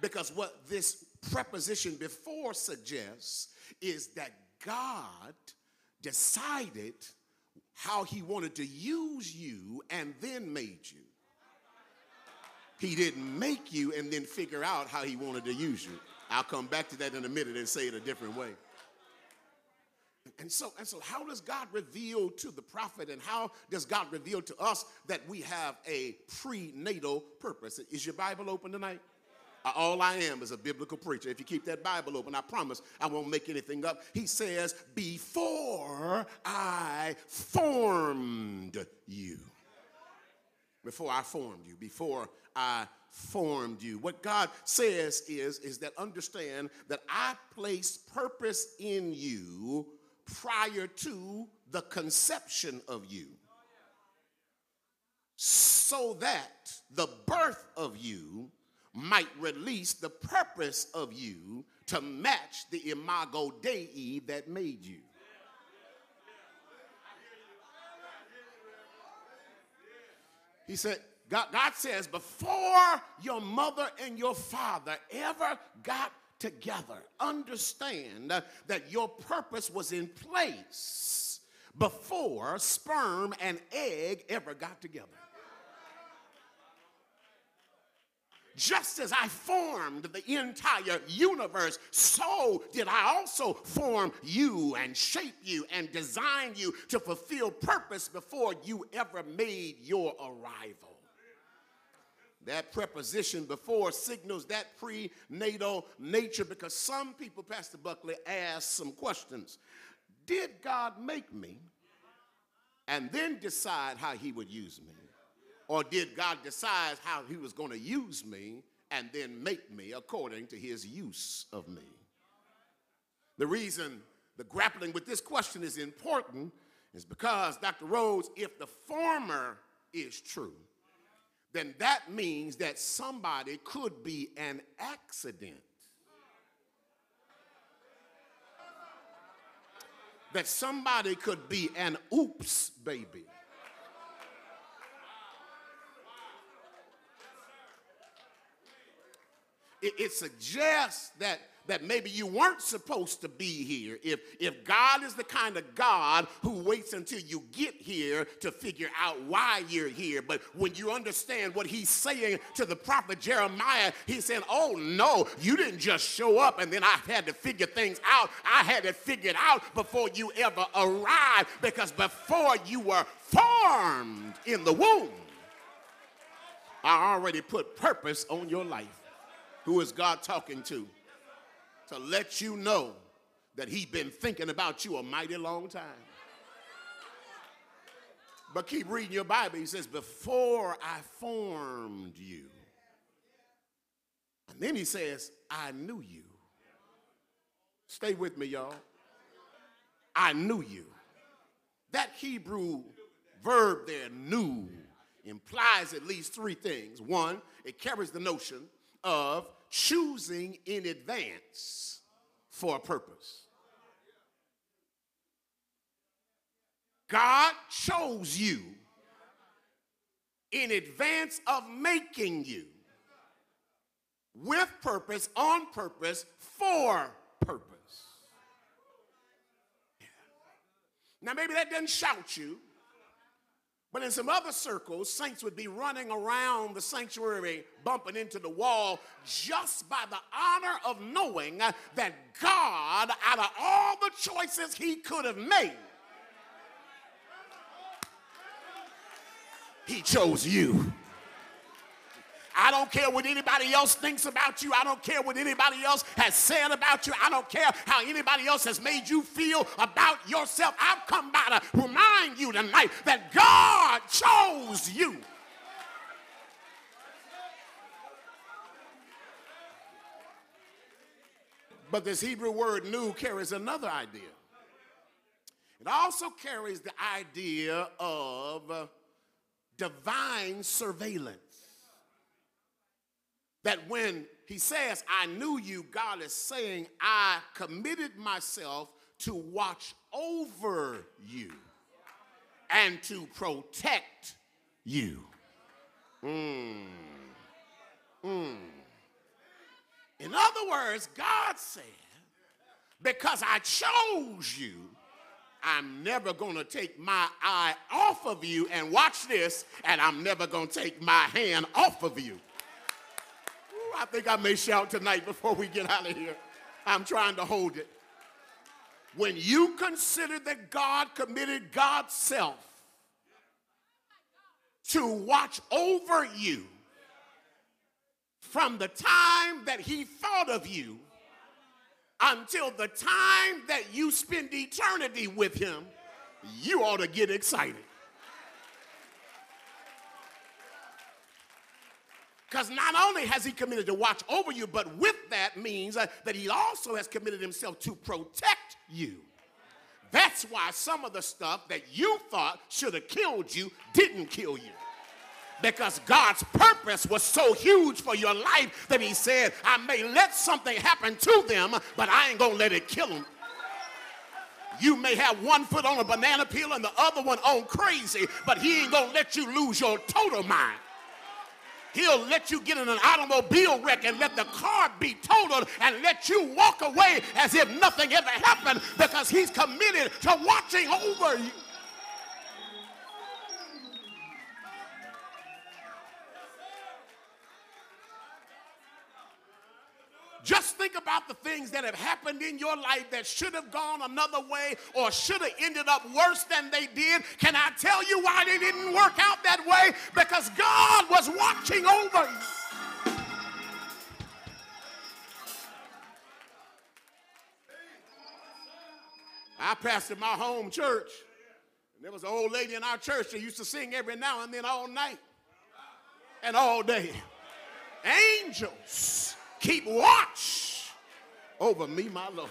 Because what this preposition before suggests is that God decided how he wanted to use you and then made you. He didn't make you and then figure out how he wanted to use you. I'll come back to that in a minute and say it a different way. And so, and so, how does God reveal to the prophet, and how does God reveal to us that we have a prenatal purpose? Is your Bible open tonight? Uh, All I am is a biblical preacher. If you keep that Bible open, I promise I won't make anything up. He says, Before I formed you. Before I formed you. Before I formed you. What God says is, is that understand that I placed purpose in you prior to the conception of you. So that the birth of you might release the purpose of you to match the imago Dei that made you. He said, God, God says, before your mother and your father ever got together, understand that your purpose was in place before sperm and egg ever got together. Just as I formed the entire universe, so did I also form you and shape you and design you to fulfill purpose before you ever made your arrival. That preposition before signals that prenatal nature because some people, Pastor Buckley, ask some questions. Did God make me and then decide how he would use me? Or did God decide how he was going to use me and then make me according to his use of me? The reason the grappling with this question is important is because, Dr. Rhodes, if the former is true, then that means that somebody could be an accident. That somebody could be an oops baby. It, it suggests that that maybe you weren't supposed to be here. If, if God is the kind of God who waits until you get here to figure out why you're here, but when you understand what he's saying to the prophet Jeremiah, he's saying, Oh no, you didn't just show up and then I had to figure things out. I had it figured out before you ever arrived because before you were formed in the womb, I already put purpose on your life. Who is God talking to? to let you know that he's been thinking about you a mighty long time. But keep reading your Bible. He says, Before I formed you. And then he says, I knew you. Stay with me, y'all. I knew you. That Hebrew verb there, knew, implies at least three things. One, it carries the notion of choosing in advance for a purpose. God chose you in advance of making you with purpose, on purpose, for purpose. Yeah. Now, maybe that doesn't shout you, but in some other circles, saints would be running around the sanctuary, bumping into the wall, just by the honor of knowing that God, out of all the choices he could have made, he chose you. I don't care what anybody else thinks about you. I don't care what anybody else has said about you. I don't care how anybody else has made you feel about yourself. I've come by to remind you tonight that God chose you. But this Hebrew word knew carries another idea. It also carries the idea of divine surveillance. That when he says, I knew you, God is saying, I committed myself to watch over you and to protect you. Mm. Mm. In other words, God said, because I chose you, I'm never going to take my eye off of you. And watch this, and I'm never going to take my hand off of you. I think I may shout tonight before we get out of here. I'm trying to hold it. When you consider that God committed God's self to watch over you from the time that he thought of you until the time that you spend eternity with him, you ought to get excited. Because not only has he committed to watch over you, but with that means uh, that he also has committed himself to protect you. That's why some of the stuff that you thought should have killed you didn't kill you. Because God's purpose was so huge for your life that he said, I may let something happen to them, but I ain't gonna let it kill them. You may have one foot on a banana peel and the other one on crazy, but he ain't gonna let you lose your total mind. He'll let you get in an automobile wreck and let the car be totaled and let you walk away as if nothing ever happened because he's committed to watching over you. Think about the things that have happened in your life that should have gone another way or should have ended up worse than they did. Can I tell you why they didn't work out that way? Because God was watching over you. I pastored my home church. And there was an old lady in our church that used to sing every now and then all night and all day. Angels keep watch over me, my Lord.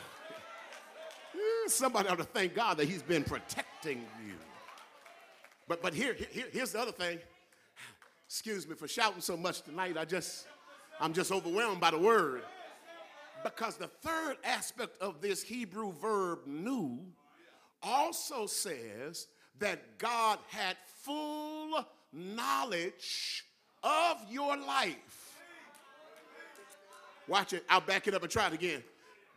Hmm, somebody ought to thank God that He's been protecting you. But but here, here here's the other thing. Excuse me for shouting so much tonight. I just I'm just overwhelmed by the word. Because the third aspect of this Hebrew verb knew also says that God had full knowledge of your life Watch it. I'll back it up and try it again.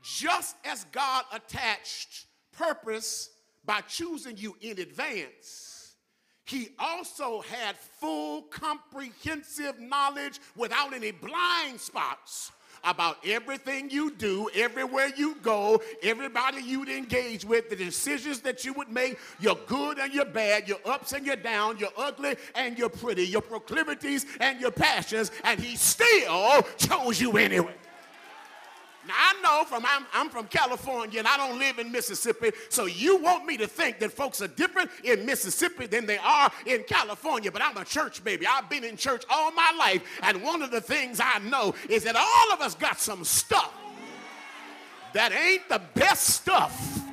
Just as God attached purpose by choosing you in advance, he also had full comprehensive knowledge without any blind spots about everything you do, everywhere you go, everybody you'd engage with, the decisions that you would make, your good and your bad, your ups and your downs, your ugly and your pretty, your proclivities and your passions, and he still chose you anyway. Now I know from I'm, I'm from California and I don't live in Mississippi, so you want me to think that folks are different in Mississippi than they are in California. But I'm a church baby. I've been in church all my life, and one of the things I know is that all of us got some stuff that ain't the best stuff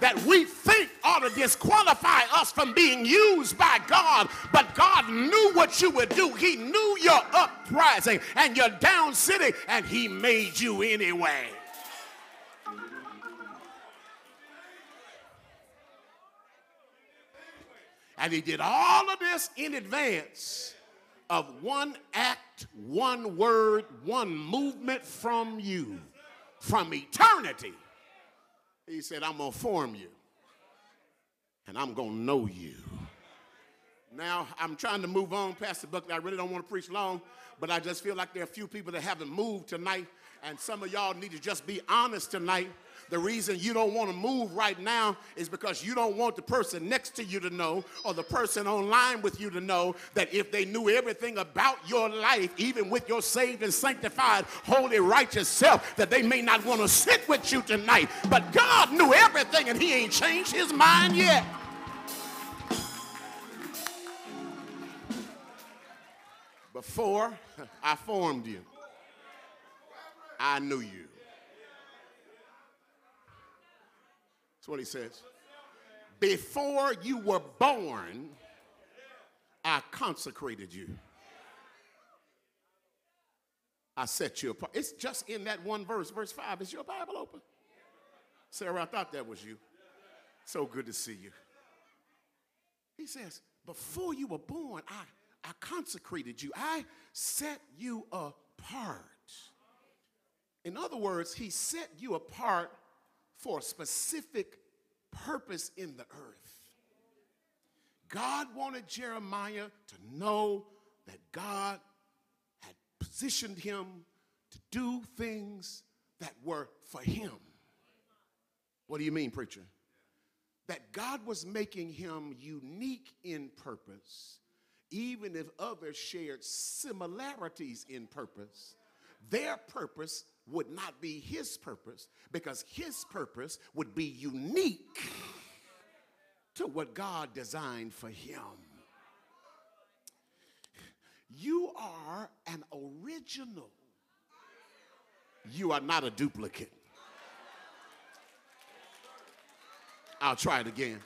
that we think ought to disqualify us from being used by God. But God knew what you would do. He knew your uprising and your down sitting, and He made you anyway. And He did all of this in advance of one act, one word, one movement from you, from eternity. He said, I'm going to form you and I'm going to know you. Now, I'm trying to move on, Pastor Buckley. I really don't want to preach long, but I just feel like there are a few people that haven't moved tonight, and some of y'all need to just be honest tonight. The reason you don't want to move right now is because you don't want the person next to you to know or the person online with you to know that if they knew everything about your life, even with your saved and sanctified, holy, righteous self, that they may not want to sit with you tonight. But God knew everything and He ain't changed His mind yet. Before I formed you, I knew you. That's what he says. Before you were born, I consecrated you. I set you apart. It's just in that one verse, verse 5. Is your Bible open? Sarah, I thought that was you. So good to see you. He says, Before you were born, I I consecrated you. I set you apart. In other words, he set you apart for a specific purpose in the earth. God wanted Jeremiah to know that God had positioned him to do things that were for him. What do you mean, preacher? That God was making him unique in purpose even if others shared similarities in purpose, their purpose would not be his purpose because his purpose would be unique to what God designed for him. You are an original. You are not a duplicate. I'll try it again.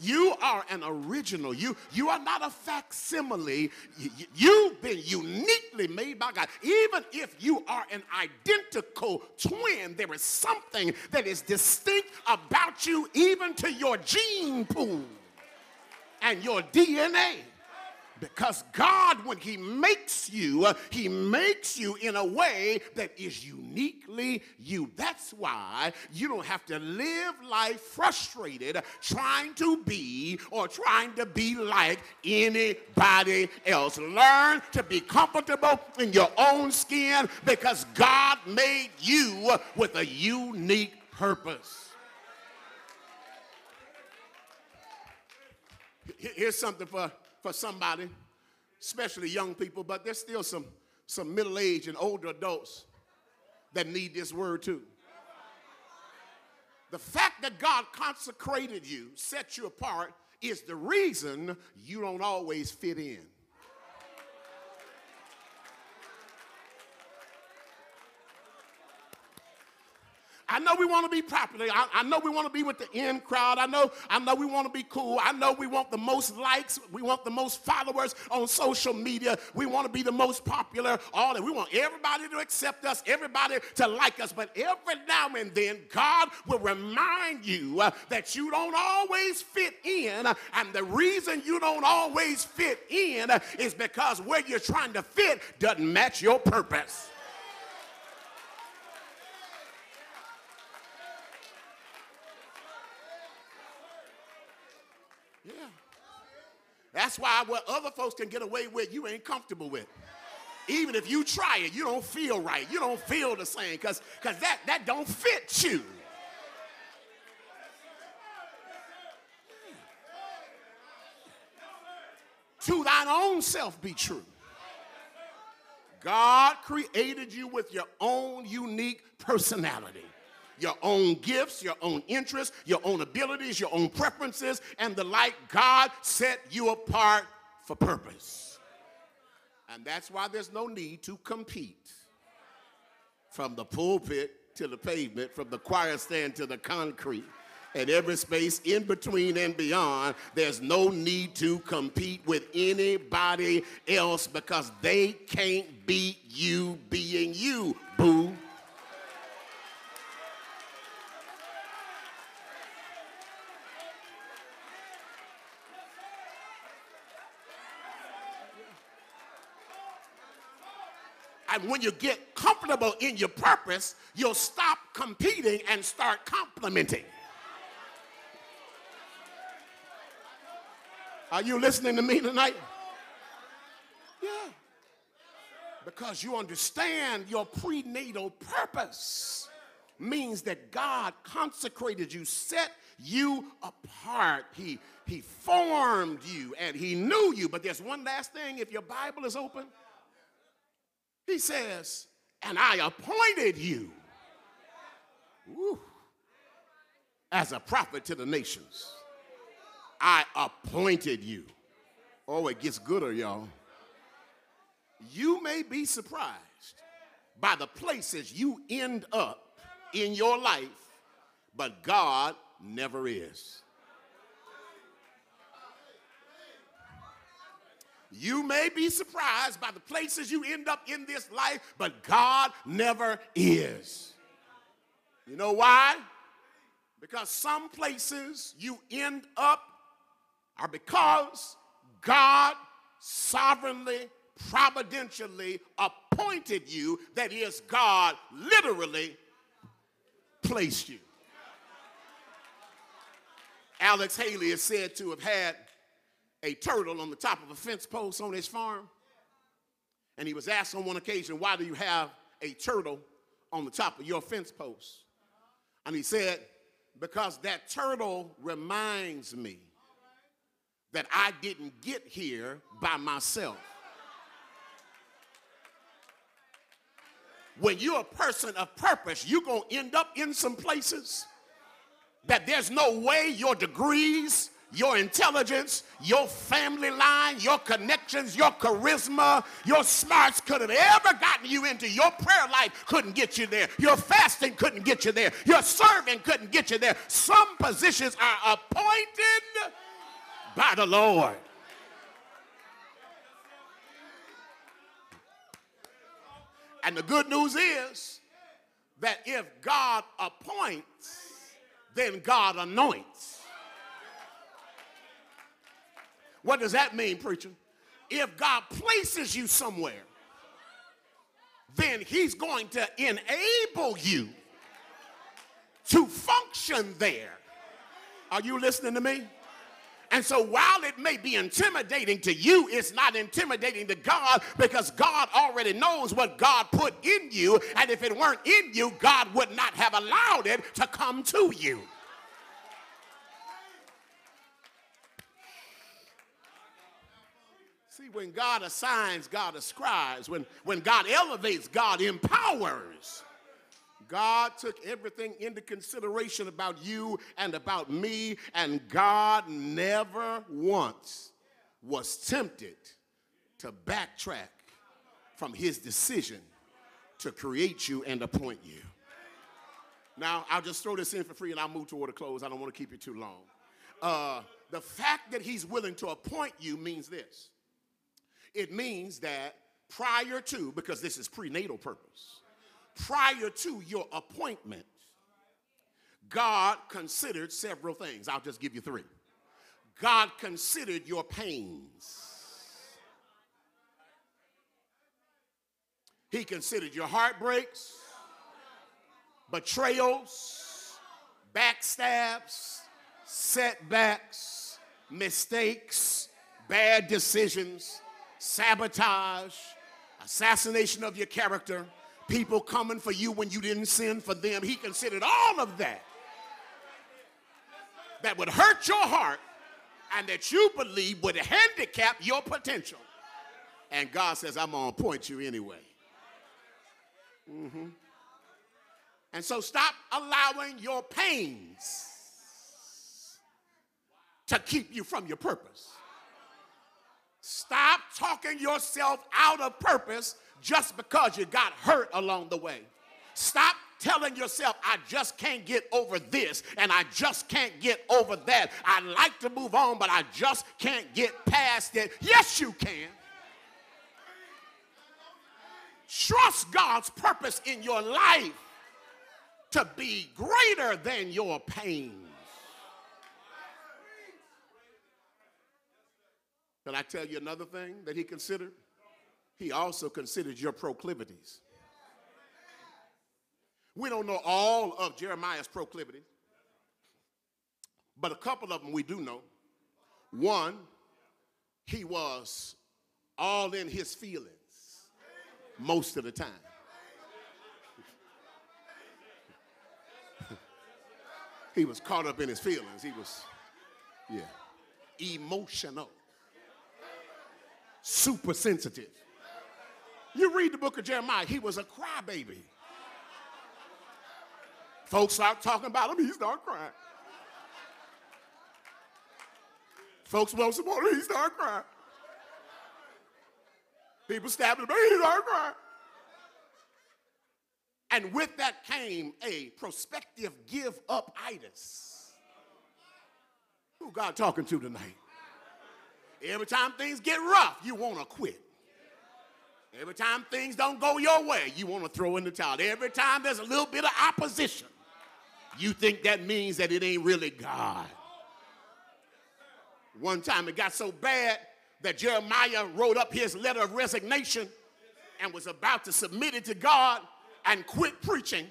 You are an original. You, you are not a facsimile. You, have been uniquely made by God. Even if you are an identical twin, there is something that is distinct about you, even to your gene pool and your DNA. Because God, when He makes you, uh, He makes you in a way that is uniquely you. That's why you don't have to live life frustrated trying to be or trying to be like anybody else. Learn to be comfortable in your own skin because God made you with a unique purpose. Here's something for for somebody, especially young people, but there's still some, some middle aged and older adults that need this word too. The fact that God consecrated you, set you apart, is the reason you don't always fit in. I know we want to be popular. I, I, know we want to be with the in crowd. I know, I know we want to be cool. I know we want the most likes. We want the most followers on social media. We want to be the most popular. All that. We want everybody to accept us, everybody to like us. But every now and then, God will remind you uh, that you don't always fit in. And the reason you don't always fit in uh, is because where you're trying to fit doesn't match your purpose. That's why what other folks can get away with, you ain't comfortable with. Even if you try it, you don't feel right. You don't feel the same because because that, that don't fit you. To thine own self be true. God created you with your own unique personality, your own gifts, your own interests, your own abilities, your own preferences, and the like. God set you apart for purpose. And that's why there's no need to compete from the pulpit to the pavement, from the choir stand to the concrete, and every space in between and beyond. There's no need to compete with anybody else because they can't beat you being you, boo. When you get comfortable in your purpose, you'll stop competing and start complimenting. Are you listening to me tonight? Yeah. Because you understand your prenatal purpose means that God consecrated you, set you apart. He, he formed you and He knew you. But there's one last thing if your Bible is open. He says, and I appointed you woo, as a prophet to the nations. I appointed you. Oh, it gets gooder, y'all. You may be surprised by the places you end up in your life, but God never is. You may be surprised by the places you end up in this life, but God never is. You know why? Because some places you end up are because God sovereignly, providentially appointed you, that is, God literally placed you. Alex Haley is said to have had a turtle on the top of a fence post on his farm. And he was asked on one occasion, Why do you have a turtle on the top of your fence post? And he said, Because that turtle reminds me that I didn't get here by myself. When you're a person of purpose, you're going to end up in some places that there's no way your degrees, your intelligence, your family line, your connections, your charisma, your smarts could have ever gotten you into. Your prayer life couldn't get you there. Your fasting couldn't get you there. Your serving couldn't get you there. Some positions are appointed by the Lord. And the good news is that if God appoints, then God anoints. What does that mean, preacher? If God places you somewhere, then He's going to enable you to function there. Are you listening to me? And so while it may be intimidating to you, it's not intimidating to God because God already knows what God put in you. And if it weren't in you, God would not have allowed it to come to you. See, when God assigns, God ascribes. When, when God elevates, God empowers. God took everything into consideration about you and about me, and God never once was tempted to backtrack from his decision to create you and appoint you. Now, I'll just throw this in for free and I'll move toward a close. I don't want to keep you too long. Uh, the fact that he's willing to appoint you means this it means that prior to, because this is prenatal purpose, prior to your appointment, God considered several things. I'll just give you three. God considered your pains. He considered your heartbreaks, betrayals, backstabs, setbacks, mistakes, bad decisions, sabotage, assassination of your character, people coming for you when you didn't send for them. He considered all of that that would hurt your heart and that you believe would handicap your potential. And God says, I'm going to point you anyway. Mhm. And so stop allowing your pains to keep you from your purpose. Stop talking yourself out of purpose just because you got hurt along the way. Stop telling yourself, I just can't get over this and I just can't get over that. I'd like to move on, but I just can't get past it. Yes, you can. Trust God's purpose in your life to be greater than your pains. Can I tell you another thing that he considered? He also considered your proclivities. We don't know all of Jeremiah's proclivities, but a couple of them we do know. One, he was all in his feelings most of the time. he was caught up in his feelings. He was, yeah, emotional, super sensitive. You read the book of Jeremiah, he was a crybaby. Folks start talking about him, he start crying. Folks won't support him, he start crying. People stabbed him, he start crying. And with that came a prospective give up itis. Who God talking to tonight? Every time things get rough, you want to quit. Every time things don't go your way, you want to throw in the towel. Every time there's a little bit of opposition, you think that means that it ain't really God. One time it got so bad that Jeremiah wrote up his letter of resignation and was about to submit it to God and quit preaching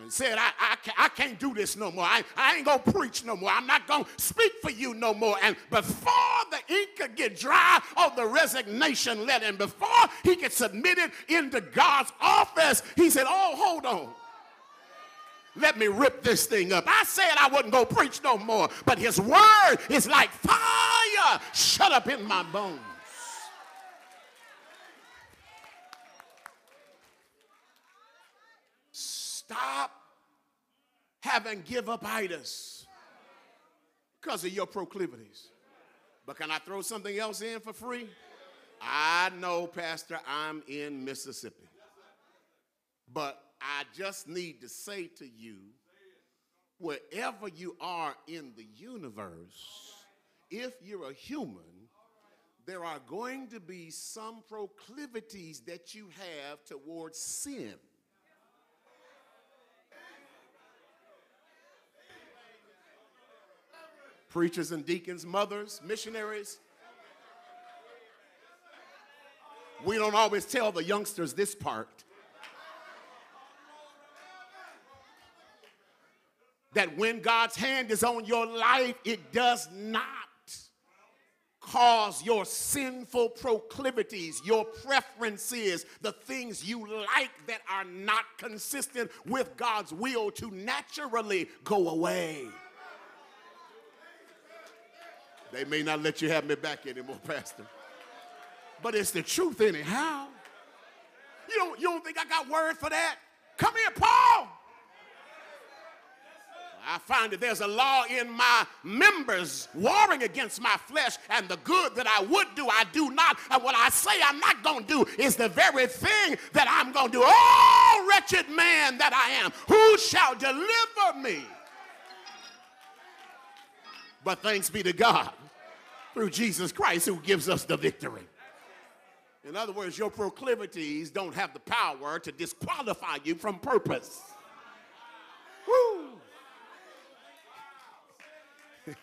and said, I, I, can't, I can't do this no more. I, I ain't going to preach no more. I'm not going to speak for you no more. And before the ink could get dry on the resignation letter and before he could submit it into God's office, he said, Oh, hold on. Let me rip this thing up. I said I wouldn't go preach no more, but his word is like fire shut up in my bones. Stop having give up itis because of your proclivities. But can I throw something else in for free? I know, Pastor, I'm in Mississippi. But I just need to say to you wherever you are in the universe, if you're a human, there are going to be some proclivities that you have towards sin. Preachers and deacons, mothers, missionaries. We don't always tell the youngsters this part. that when God's hand is on your life, it does not cause your sinful proclivities, your preferences, the things you like that are not consistent with God's will to naturally go away. They may not let you have me back anymore, Pastor. But it's the truth, anyhow. You don't, you don't think I got word for that? Come here, Paul. I find that there's a law in my members warring against my flesh, and the good that I would do, I do not. And what I say I'm not going to do is the very thing that I'm going to do. Oh, wretched man that I am, who shall deliver me? But thanks be to God through Jesus Christ who gives us the victory. In other words, your proclivities don't have the power to disqualify you from purpose. Woo!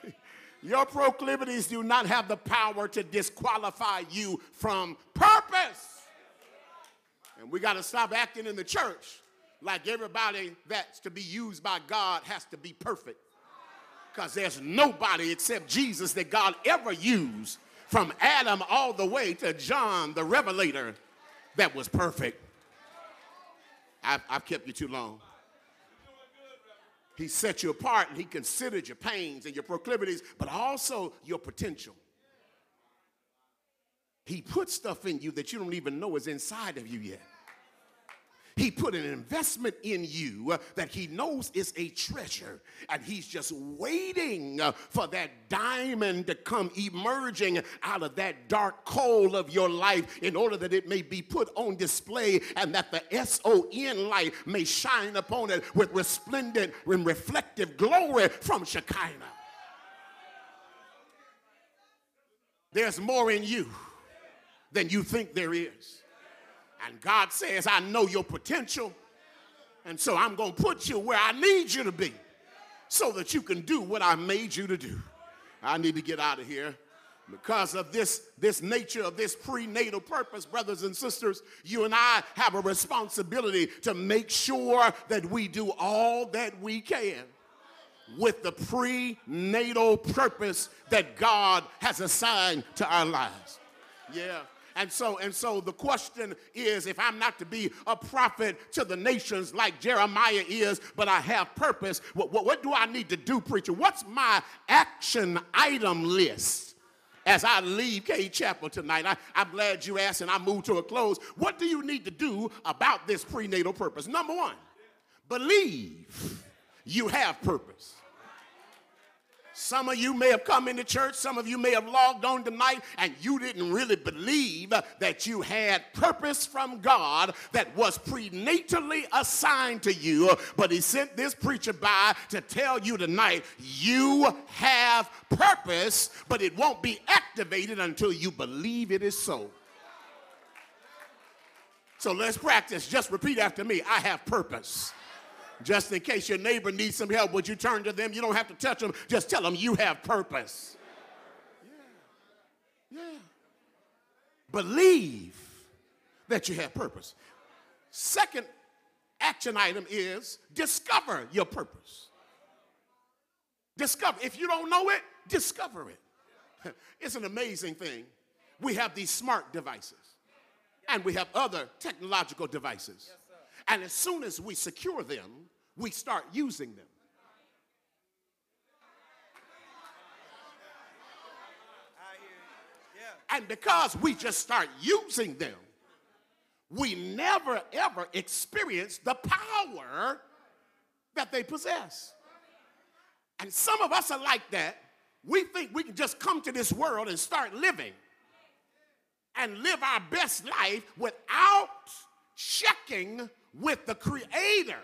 Your proclivities do not have the power to disqualify you from purpose. And we got to stop acting in the church like everybody that's to be used by God has to be perfect. Because there's nobody except Jesus that God ever used from Adam all the way to John the Revelator that was perfect. I've, I've kept you too long. He set you apart and he considered your pains and your proclivities, but also your potential. He put stuff in you that you don't even know is inside of you yet. He put an investment in you uh, that he knows is a treasure, and he's just waiting uh, for that diamond to come emerging out of that dark coal of your life in order that it may be put on display and that the S O N light may shine upon it with resplendent and reflective glory from Shekinah. There's more in you than you think there is. And God says, I know your potential. And so I'm going to put you where I need you to be so that you can do what I made you to do. I need to get out of here. Because of this, this nature of this prenatal purpose, brothers and sisters, you and I have a responsibility to make sure that we do all that we can with the prenatal purpose that God has assigned to our lives. Yeah. And so, and so the question is if I'm not to be a prophet to the nations like Jeremiah is, but I have purpose, what, what, what do I need to do, preacher? What's my action item list? As I leave Cade Chapel tonight, I, I'm glad you asked and I move to a close. What do you need to do about this prenatal purpose? Number one, believe you have purpose. Some of you may have come into church, some of you may have logged on tonight, and you didn't really believe that you had purpose from God that was prenatally assigned to you. But He sent this preacher by to tell you tonight you have purpose, but it won't be activated until you believe it is so. So let's practice. Just repeat after me I have purpose. Just in case your neighbor needs some help, would you turn to them? You don't have to touch them, just tell them you have purpose. Yeah. Yeah. Believe that you have purpose. Second action item is discover your purpose. Discover. If you don't know it, discover it. It's an amazing thing. We have these smart devices and we have other technological devices. And as soon as we secure them, we start using them. And because we just start using them, we never ever experience the power that they possess. And some of us are like that. We think we can just come to this world and start living and live our best life without checking with the Creator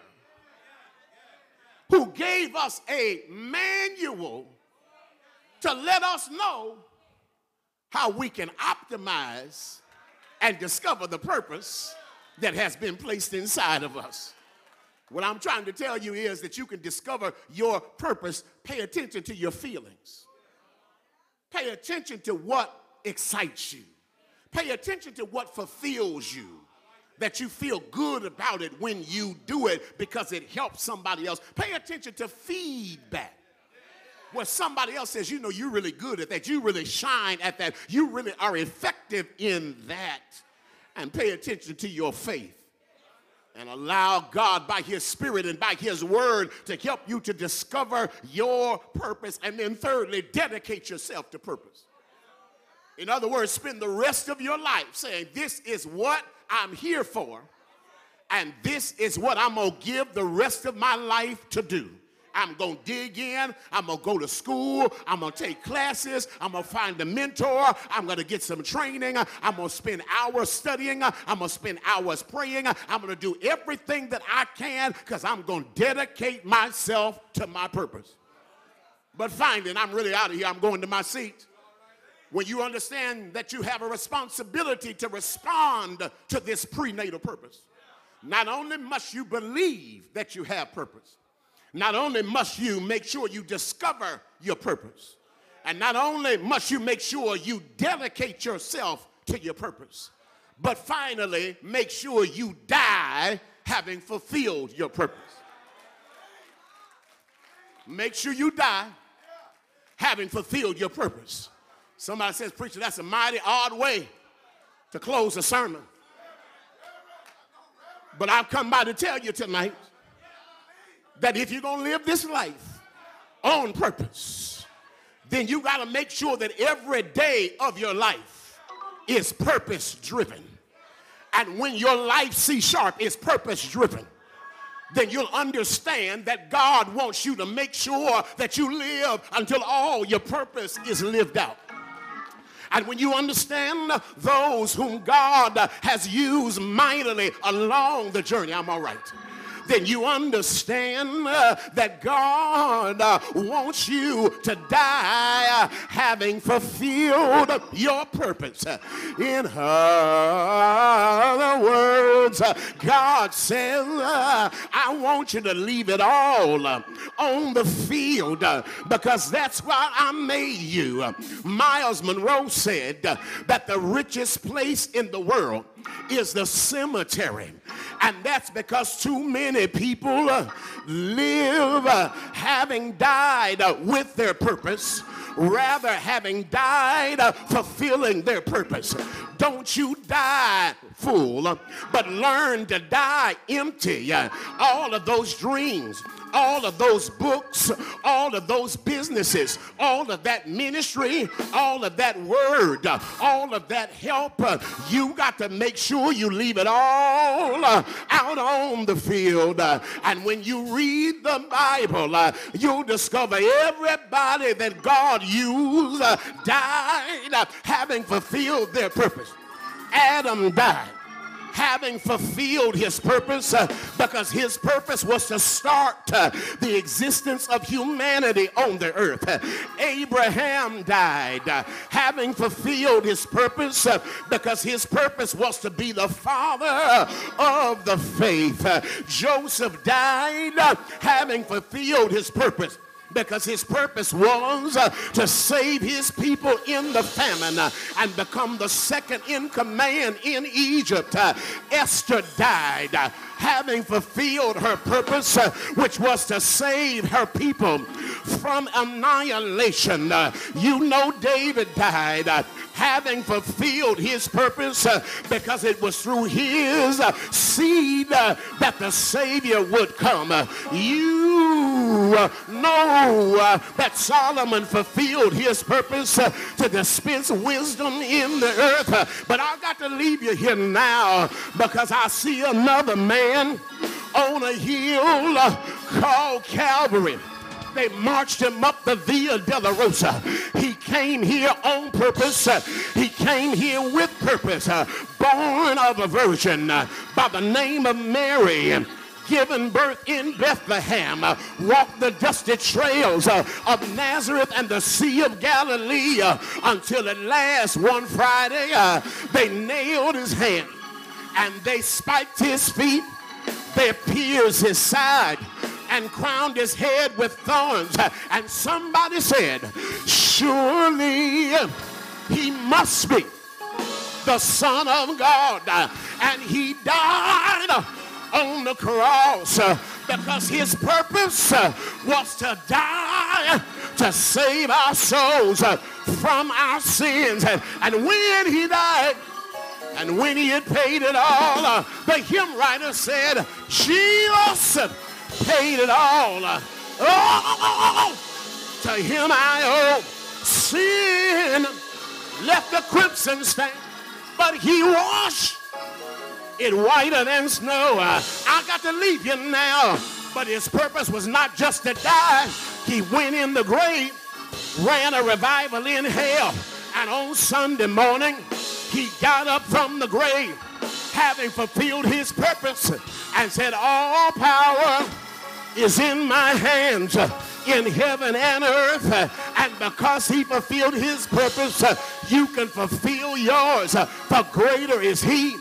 who gave us a manual to let us know how we can optimize and discover the purpose that has been placed inside of us. What I'm trying to tell you is that you can discover your purpose. Pay attention to your feelings. Pay attention to what excites you. Pay attention to what fulfills you that you feel good about it when you do it because it helps somebody else. Pay attention to feedback. Where somebody else says, you know, you're really good at that, you really shine at that, you really are effective in that. And pay attention to your faith and allow God by His Spirit and by His Word to help you to discover your purpose. And then, thirdly, dedicate yourself to purpose. In other words, spend the rest of your life saying, This is what I'm here for, and this is what I'm gonna give the rest of my life to do. I'm gonna dig in, I'm gonna go to school, I'm gonna take classes, I'm gonna find a mentor, I'm gonna get some training, I'm gonna spend hours studying, I'm gonna spend hours praying, I'm gonna do everything that I can because I'm gonna dedicate myself to my purpose. But finding I'm really out of here, I'm going to my seat when you understand that you have a responsibility to respond to this prenatal purpose. Not only must you believe that you have purpose, not only must you make sure you discover your purpose, and not only must you make sure you dedicate yourself to your purpose, but finally make sure you die having fulfilled your purpose. Make sure you die having fulfilled your purpose. Somebody says, Preacher, that's a mighty odd way to close a sermon. But I've come by to tell you tonight that if you're going to live this life on purpose, then you got to make sure that every day of your life is purpose driven. And when your life C sharp is purpose driven, then you'll understand that God wants you to make sure that you live until all your purpose is lived out. And when you understand those whom God has used mightily along the journey, I'm all right then you understand uh, that God uh, wants you to die uh, having fulfilled your purpose. In other words, uh, God says, uh, I want you to leave it all uh, on the field because that's why I made you. Myles Munroe said that the richest place in the world is the cemetery. And that's because too many people uh, live uh, having died uh, with their purpose rather having died fulfilling their purpose. Don't you die full, but learn to die empty. All of those dreams, all of those books, all of those businesses, all of that ministry, all of that word, all of that help, you got to make sure you leave it all out on the field. And when you read the Bible, you'll discover everybody that God used died having fulfilled their purpose. Adam died having fulfilled his purpose uh, because his purpose was to start uh, the existence of humanity on the earth. Abraham died uh, having fulfilled his purpose uh, because his purpose was to be the father of the faith. Joseph died uh, having fulfilled his purpose because his purpose was uh, to save his people in the famine uh, and become the second in command in Egypt. Uh, Esther died uh, having fulfilled her purpose, uh, which was to save her people from annihilation. Uh, you know, David died uh, having fulfilled his purpose uh, because it was through his uh, seed uh, that the Savior would come. You know that Solomon fulfilled his purpose to dispense wisdom in the earth. But I got to leave you here now because I see another man on a hill called Calvary. They marched him up the Via Dolorosa. He came here on purpose. He came here with purpose. Born of a virgin by the name of Mary given birth in Bethlehem, walked the dusty trails of Nazareth and the Sea of Galilee until at last one Friday uh, they nailed his hand and they spiked his feet, they pierced his side and crowned his head with thorns. And somebody said, Surely he must be the Son of God. And he died on the cross because his purpose was to die to save our souls from our sins. And when he died, and when he had paid it all, uh, the hymn writer said, Jesus paid it all. Uh, oh, to him I owe sin. Left the crimson stain, but he washed it whiter than snow. Uh, I got to leave you now. But his purpose was not just to die. He went in the grave, ran a revival in hell. And on Sunday morning, he got up from the grave, having fulfilled his purpose, and said, All power is in my hands in heaven and earth. And because he fulfilled his purpose, you can fulfill yours. For greater is he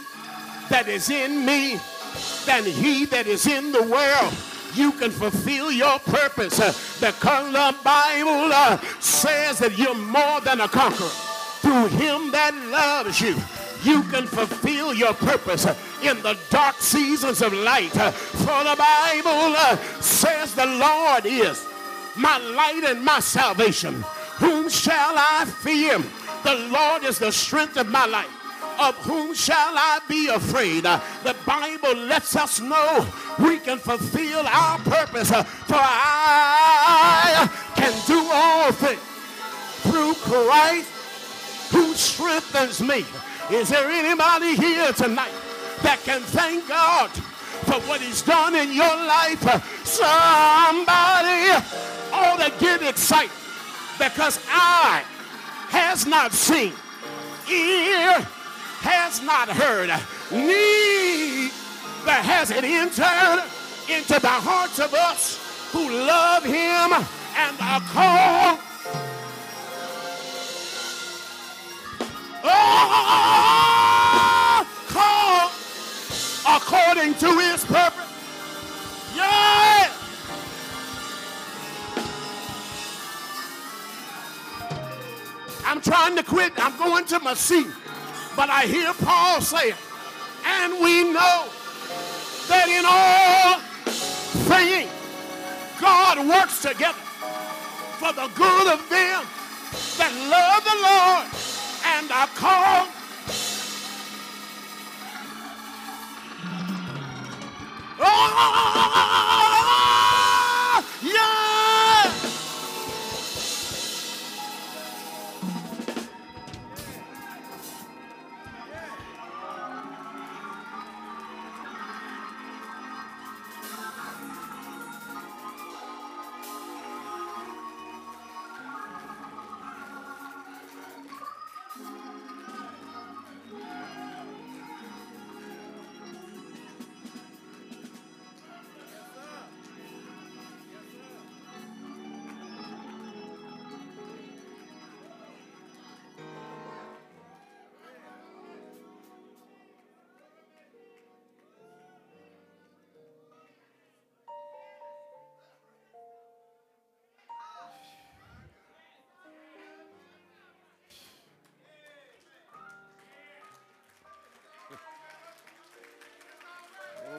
that is in me than he that is in the world. You can fulfill your purpose because the Bible says that you're more than a conqueror through him that loves you. You can fulfill your purpose in the dark seasons of light. For the Bible uh, says the Lord is my light and my salvation. whom shall I fear? The Lord is the strength of my life. Of whom shall I be afraid? The Bible lets us know we can fulfill our purpose. uh, For I can do all things through Christ who strengthens me. Is there anybody here tonight that can thank God for what he's done in your life? Somebody ought to get excited because eye has not seen, ear has not heard, neither has it entered into the hearts of us who love him and are called Oh, according to his purpose. Yeah. I'm trying to quit. I'm going to my seat. But I hear Paul saying, and we know that in all things God works together for the good of them that love the Lord and are called. Oh,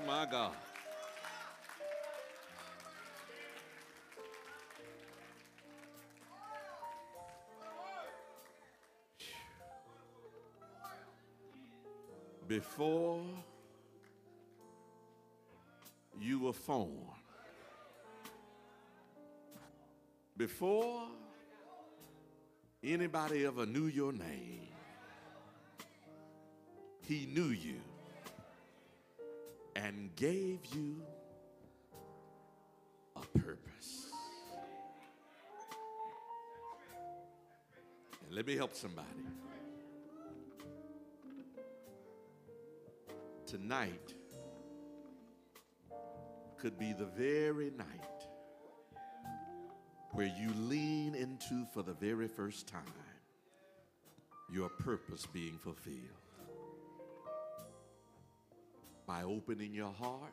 my God. Before you were formed, before anybody ever knew your name, he knew you gave you a purpose. And let me help somebody. Tonight could be the very night where you lean into for the very first time your purpose being fulfilled by opening your heart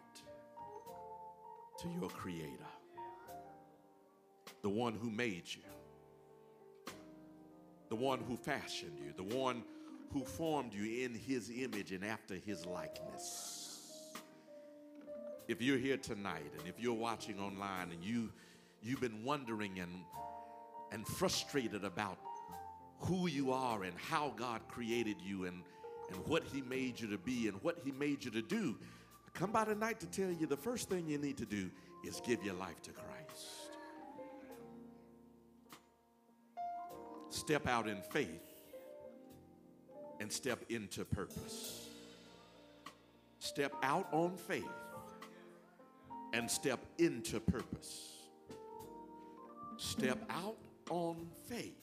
to your Creator, the one who made you, the one who fashioned you, the one who formed you in His image and after His likeness. If you're here tonight and if you're watching online and you you've been wondering and and frustrated about who you are and how God created you and and what he made you to be and what he made you to do. I come by tonight to tell you the first thing you need to do is give your life to Christ. Step out in faith and step into purpose. Step out on faith and step into purpose. Step out on faith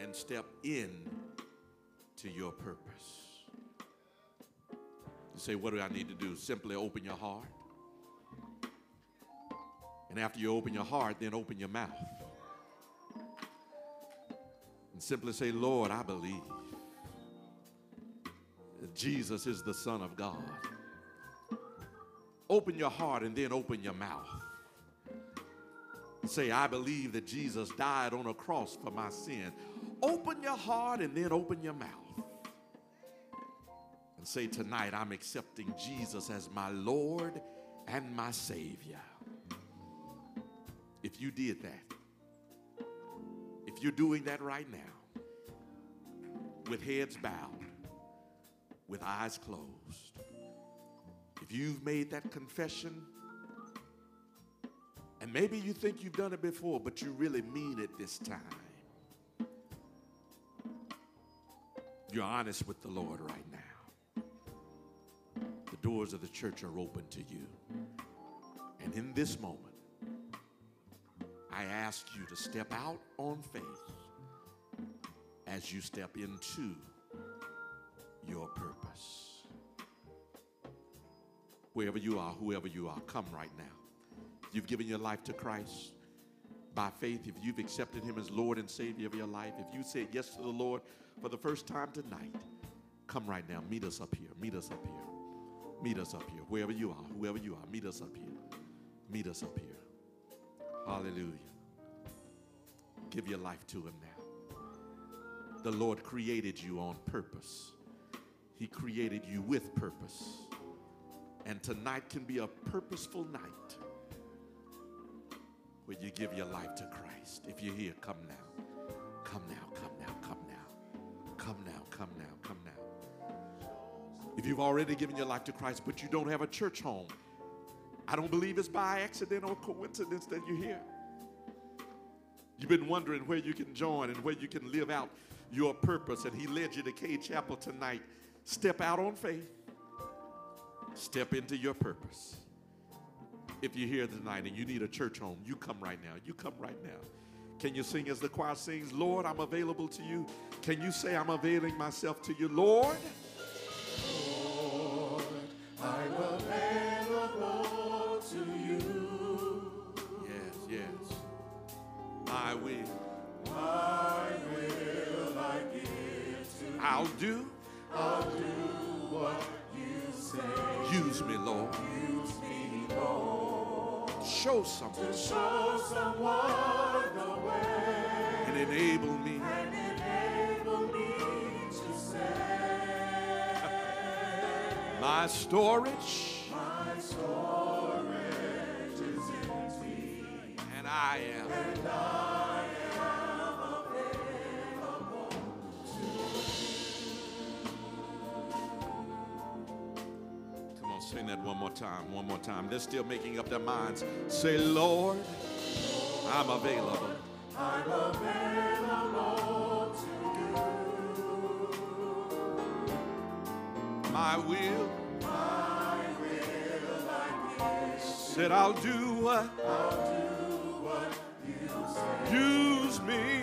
and step in to your purpose. You say, What do I need to do? Simply open your heart. And after you open your heart, then open your mouth. And simply say, Lord, I believe that Jesus is the Son of God. Open your heart and then open your mouth. Say, I believe that Jesus died on a cross for my sin. Open your heart and then open your mouth. And say, Tonight I'm accepting Jesus as my Lord and my Savior. If you did that, if you're doing that right now, with heads bowed, with eyes closed, if you've made that confession, and maybe you think you've done it before, but you really mean it this time. You're honest with the Lord right now. Doors of the church are open to you. And in this moment, I ask you to step out on faith as you step into your purpose. Wherever you are, whoever you are, come right now. You've given your life to Christ by faith. If you've accepted Him as Lord and Savior of your life, if you said yes to the Lord for the first time tonight, come right now. Meet us up here. Meet us up here. Meet us up here. Wherever you are, whoever you are, meet us up here. Meet us up here. Hallelujah. Give your life to Him now. The Lord created you on purpose, He created you with purpose. And tonight can be a purposeful night where you give your life to Christ. If you're here, come now. Come now, come now, come now. Come now, come now, come now. If you've already given your life to Christ, but you don't have a church home, I don't believe it's by accident or coincidence that you're here. You've been wondering where you can join and where you can live out your purpose, and He led you to Cade Chapel tonight. Step out on faith, step into your purpose. If you're here tonight and you need a church home, you come right now. You come right now. Can you sing as the choir sings, Lord, I'm available to you? Can you say, I'm availing myself to you, Lord? I'm available to you. Yes, yes. I will. My will I give to. I'll do. I'll do what you say. Use me, Lord. Use me, Lord. Show someone To show someone the way. and enable me my storage, My storage is empty. and I am. And I am available Come on, sing that one more time. One more time. They're still making up their minds. Say, Lord, I'm available. I'm available to My will My will I give. said, I'll do what? I'll do what you say. Use me.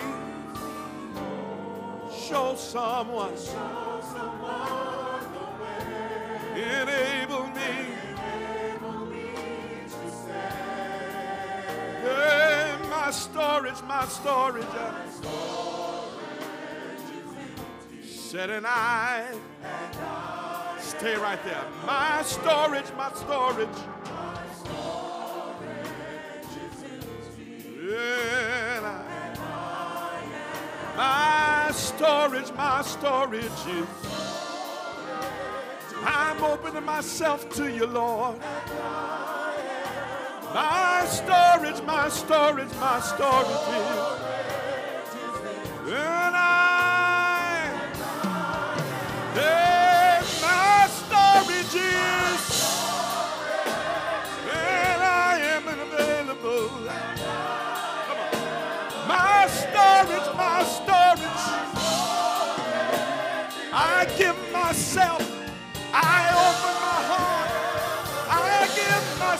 Show someone. Show someone the way. Enable me. Enable me to say. Hey, my storage, my storage. uh, Said and I. Stay right there. My storage, my storage. And I- My storage, my storage is. I'm opening myself to you, Lord. My storage, my storage, my storage is. And I, and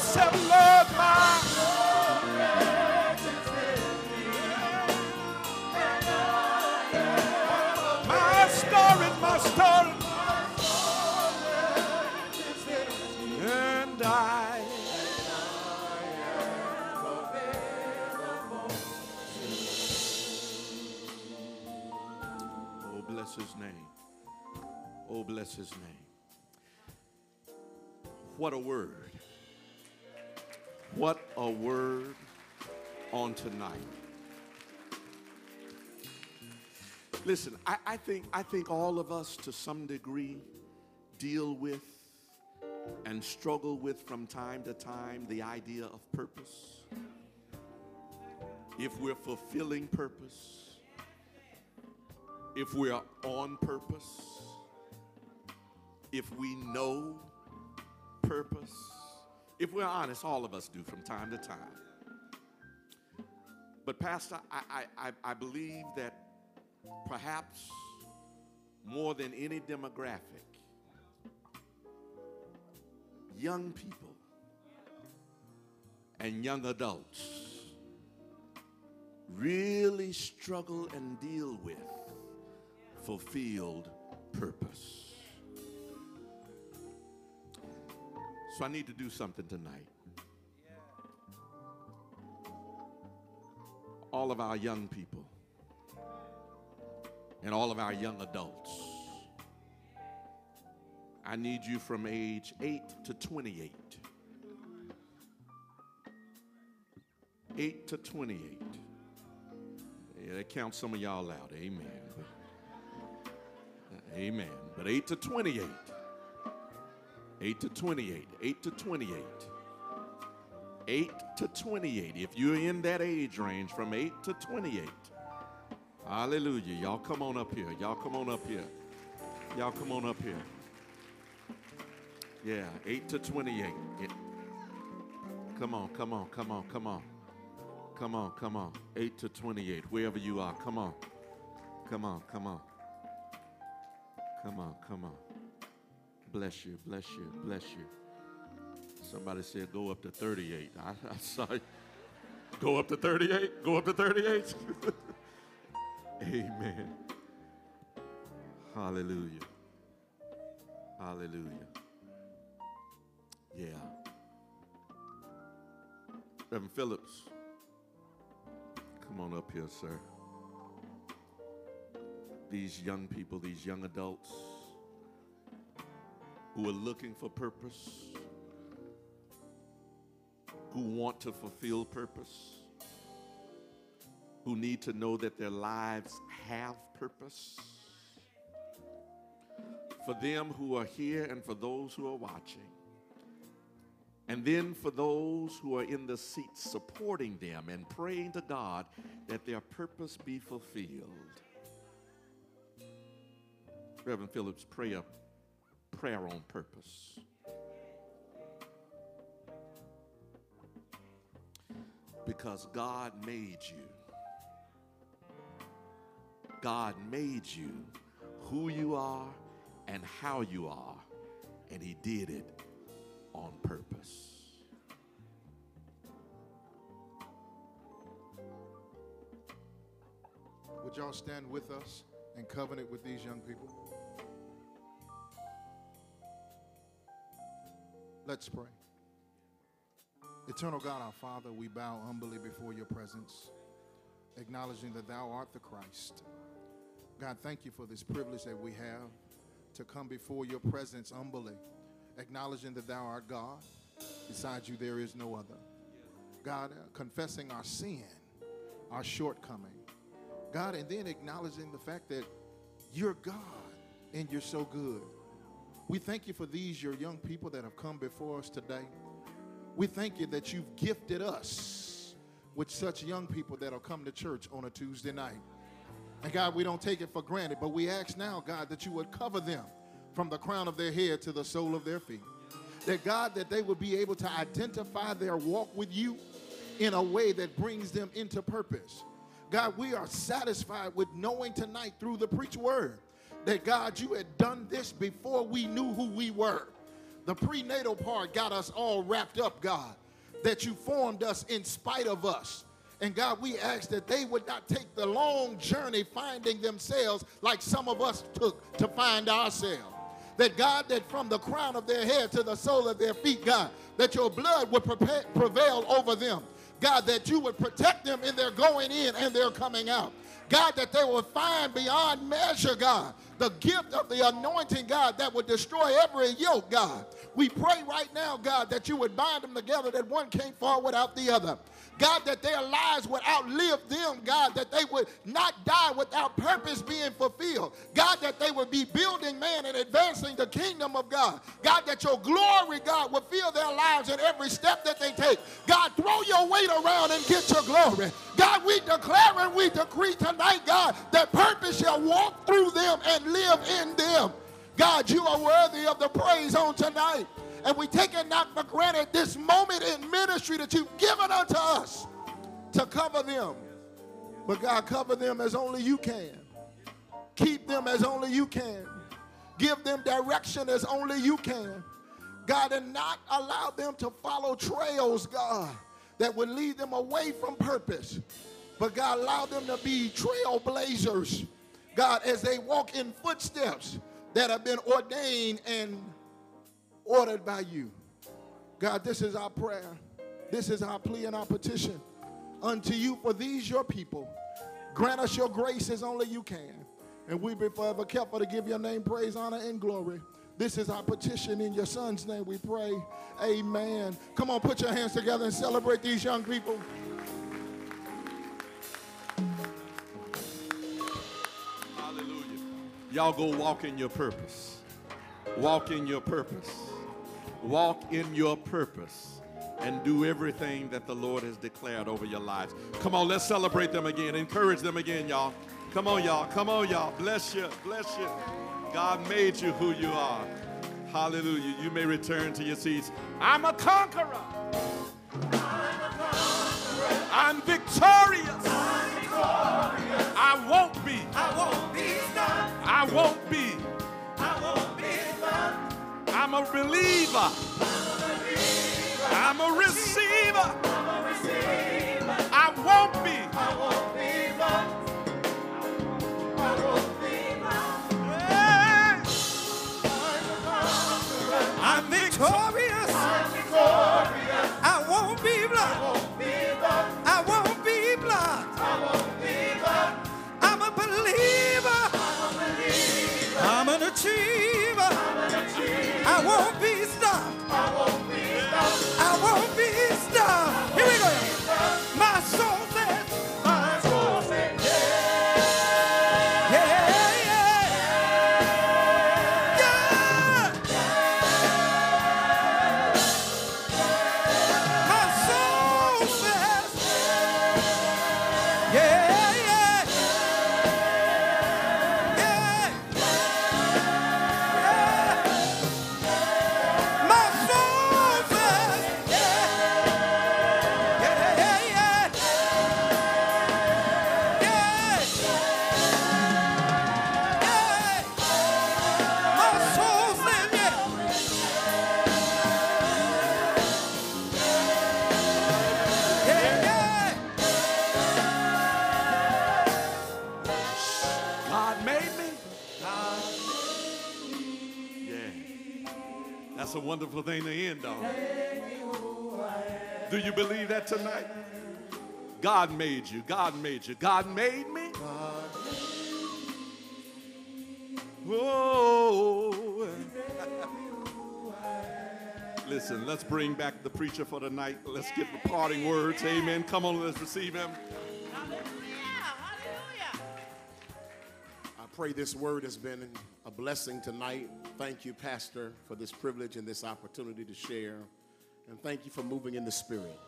Lord, my. My storage. And I. Oh, bless his name. Oh, bless his name. What a word. What a word on tonight. Listen, I, I think I think all of us to some degree deal with and struggle with from time to time the idea of purpose. If we're fulfilling purpose, if we're on purpose, if we know purpose, if we're honest, all of us do from time to time. But, Pastor, I, I, I, believe that perhaps more than any demographic, young people and young adults really struggle and deal with fulfilled purpose. So I need to do something tonight. All of our young people and all of our young adults. I need you from age 8 to 28. 8 to 28. Yeah, that counts some of y'all out. Amen. But, amen. But 8 to 28. 8 to 28. 8 to 28. 8 to 28. If you're in that age range from 8 to 28. Hallelujah. Y'all come on up here. Y'all come on up here. Y'all come on up here. Yeah, 8 to 28. Yeah. Come on, come on, come on, come on. Come on, come on. 8 to 28. Wherever you are, come on. Come on, come on. Come on, come on. Bless you, bless you, bless you. Somebody said go up to 38. I, I saw you. Go up to 38? Go up to 38? Amen. Hallelujah. Hallelujah. Yeah. Reverend Phillips, come on up here, sir. These young people, these young adults who are looking for purpose, who want to fulfill purpose, who need to know that their lives have purpose. For them who are here and for those who are watching. And then for those who are in the seats supporting them and praying to God that their purpose be fulfilled. Reverend Phillips, pray a prayer on purpose. Because God made you. God made you who you are and how you are, and He did it on purpose. Would y'all stand with us and covenant with these young people? Let's pray. Eternal God, our Father, we bow humbly before your presence, acknowledging that thou art the Christ. God, thank you for this privilege that we have to come before your presence humbly, acknowledging that thou art God. Besides you, there is no other. God, uh, confessing our sin, our shortcoming. God, and then acknowledging the fact that you're God and you're so good. We thank you for these, your young people that have come before us today. We thank you that you've gifted us with such young people that'll come to church on a Tuesday night. And God, we don't take it for granted, but we ask now, God, that you would cover them from the crown of their head to the sole of their feet. That God, that they would be able to identify their walk with you in a way that brings them into purpose. God, we are satisfied with knowing tonight through the preach word that God, you had done this before we knew who we were. The prenatal part got us all wrapped up, God, that you formed us in spite of us. And God, we ask that they would not take the long journey finding themselves like some of us took to find ourselves. That God, that from the crown of their head to the sole of their feet, God, that your blood would prevail over them. God, that you would protect them in their going in and their coming out. God, that they will find beyond measure, God, the gift of the anointing, God, that would destroy every yoke, God. We pray right now, God, that you would bind them together, that one can't fall without the other. God, that their lives would outlive them, God, that they would not die without purpose being fulfilled. God, that they would be building man and advancing the kingdom of God. God, that your glory, God, would fill their lives in every step that they take. God, throw your weight around and get your glory. God, we declare and we decree tonight, God, that purpose shall walk through them and live in them. God, you are worthy of the praise on tonight. And we take it not for granted this moment in ministry that you've given unto us to cover them. But God, cover them as only you can. Keep them as only you can. Give them direction as only you can. God, and not allow them to follow trails, God, that would lead them away from purpose. But God, allow them to be trailblazers, God, as they walk in footsteps that have been ordained and ordered by you. God, this is our prayer. This is our plea and our petition unto you for these your people. Grant us your grace as only you can. And we be forever careful to give your name praise, honor, and glory. This is our petition in your son's name, we pray. Amen. Come on, put your hands together and celebrate these young people. Hallelujah. Y'all go walk in your purpose. Walk in your purpose. Walk in your purpose and do everything that the Lord has declared over your lives. Come on, let's celebrate them again. Encourage them again, y'all. Come on, y'all. Come on, y'all. Bless you. Bless you. God made you who you are. Hallelujah. You may return to your seats. I'm a conqueror. I'm victorious. I won't be. I won't be stopped. I won't be. I'm a believer. I'm a receiver. I'm a receiver. I won't be. I won't be lost. I won't be lost. I'm victorious. I won't be I you believe that tonight? God made you. God made you. God made me. Whoa. Listen, let's bring back the preacher for tonight. Let's get the parting words. Amen. Come on, let's receive him. Hallelujah. Hallelujah. I pray this word has been a blessing tonight. Thank you, Pastor, for this privilege and this opportunity to share. And thank you for moving in the spirit.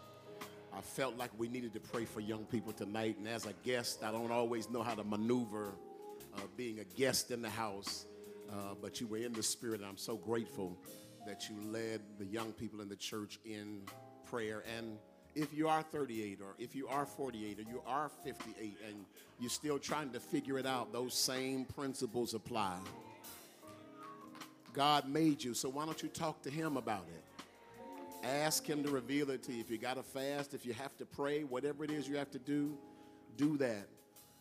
I felt like we needed to pray for young people tonight. And as a guest, I don't always know how to maneuver uh, being a guest in the house. Uh, but you were in the spirit, and I'm so grateful that you led the young people in the church in prayer. And if you are 38 or if you are 48 or you are 58 and you're still trying to figure it out, those same principles apply. God made you, so why don't you talk to Him about it? Ask Him to reveal it to you. If you got to fast, if you have to pray, whatever it is you have to do, do that.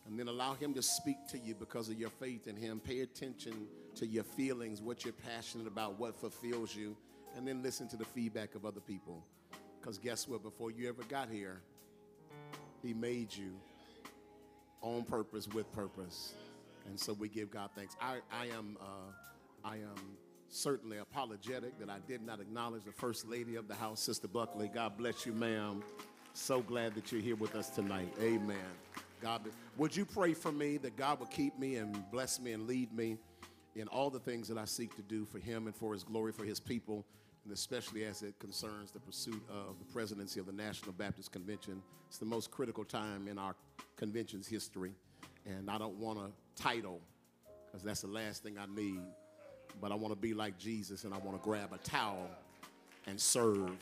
And then allow Him to speak to you because of your faith in Him. Pay attention to your feelings, what you're passionate about, what fulfills you, and then listen to the feedback of other people. Because guess what? Before you ever got here, He made you on purpose with purpose. And so we give God thanks. I, I am uh, I am certainly apologetic that I did not acknowledge the first lady of the house, Sister Buckley. God bless you, ma'am. So glad that you're here with us tonight. Amen. God, would you pray for me that God would keep me and bless me and lead me in all the things that I seek to do for Him and for His glory, for His people? and especially as it concerns the pursuit of the presidency of the National Baptist Convention. It's the most critical time in our convention's history, and I don't want a title because that's the last thing I need. But I want to be like Jesus, and I want to grab a towel and serve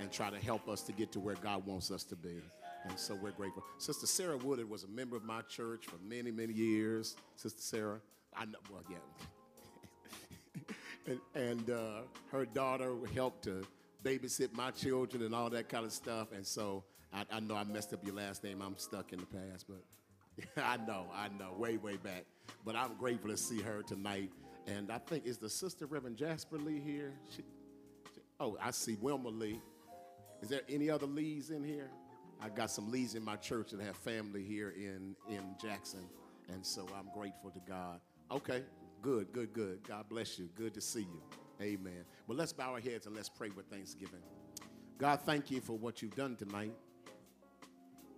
and try to help us to get to where God wants us to be. And so we're grateful. Sister Sarah Woodard was a member of my church for many, many years. Sister Sarah, I know, well, yeah. and and uh, her daughter helped to babysit my children and all that kind of stuff. And so I, I know I messed up your last name. I'm stuck in the past, but I know, I know, way, way back. But I'm grateful to see her tonight. And I think is the sister Reverend Jasper Lee here? She, she- oh, I see Wilma Lee. Is there any other Lees in here? I got some Lees in my church that have family here in, in Jackson. And so I'm grateful to God. Okay, good, good, good. God bless you. Good to see you. Amen. But let's bow our heads and let's pray with thanksgiving. God, thank you for what you've done tonight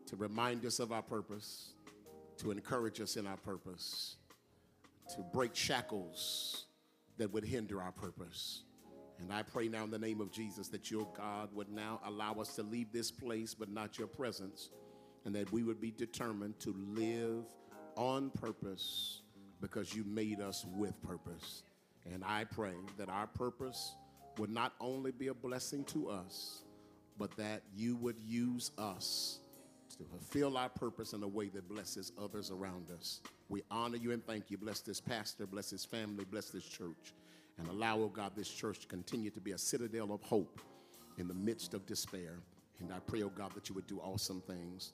to remind us of our purpose, to encourage us in our purpose, to break shackles that would hinder our purpose. And I pray now in the name of Jesus that your God would now allow us to leave this place, but not your presence, and that we would be determined to live on purpose because you made us with purpose. And I pray that our purpose would not only be a blessing to us, but that you would use us to fulfill our purpose in a way that blesses others around us. We honor you and thank you. Bless this pastor, bless his family, bless this church, and allow, oh God, this church to continue to be a citadel of hope in the midst of despair. And I pray, oh God, that you would do awesome things.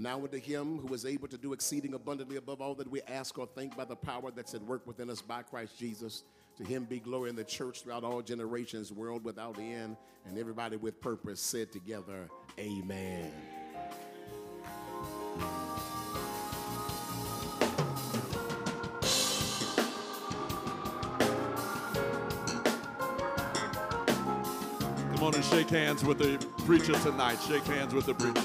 Now unto him who is able to do exceeding abundantly above all that we ask or think by the power that's at work within us by Christ Jesus. To him be glory in the church throughout all generations, world without end. And everybody with purpose said together, Amen. Come on and shake hands with the preacher tonight. Shake hands with the preacher.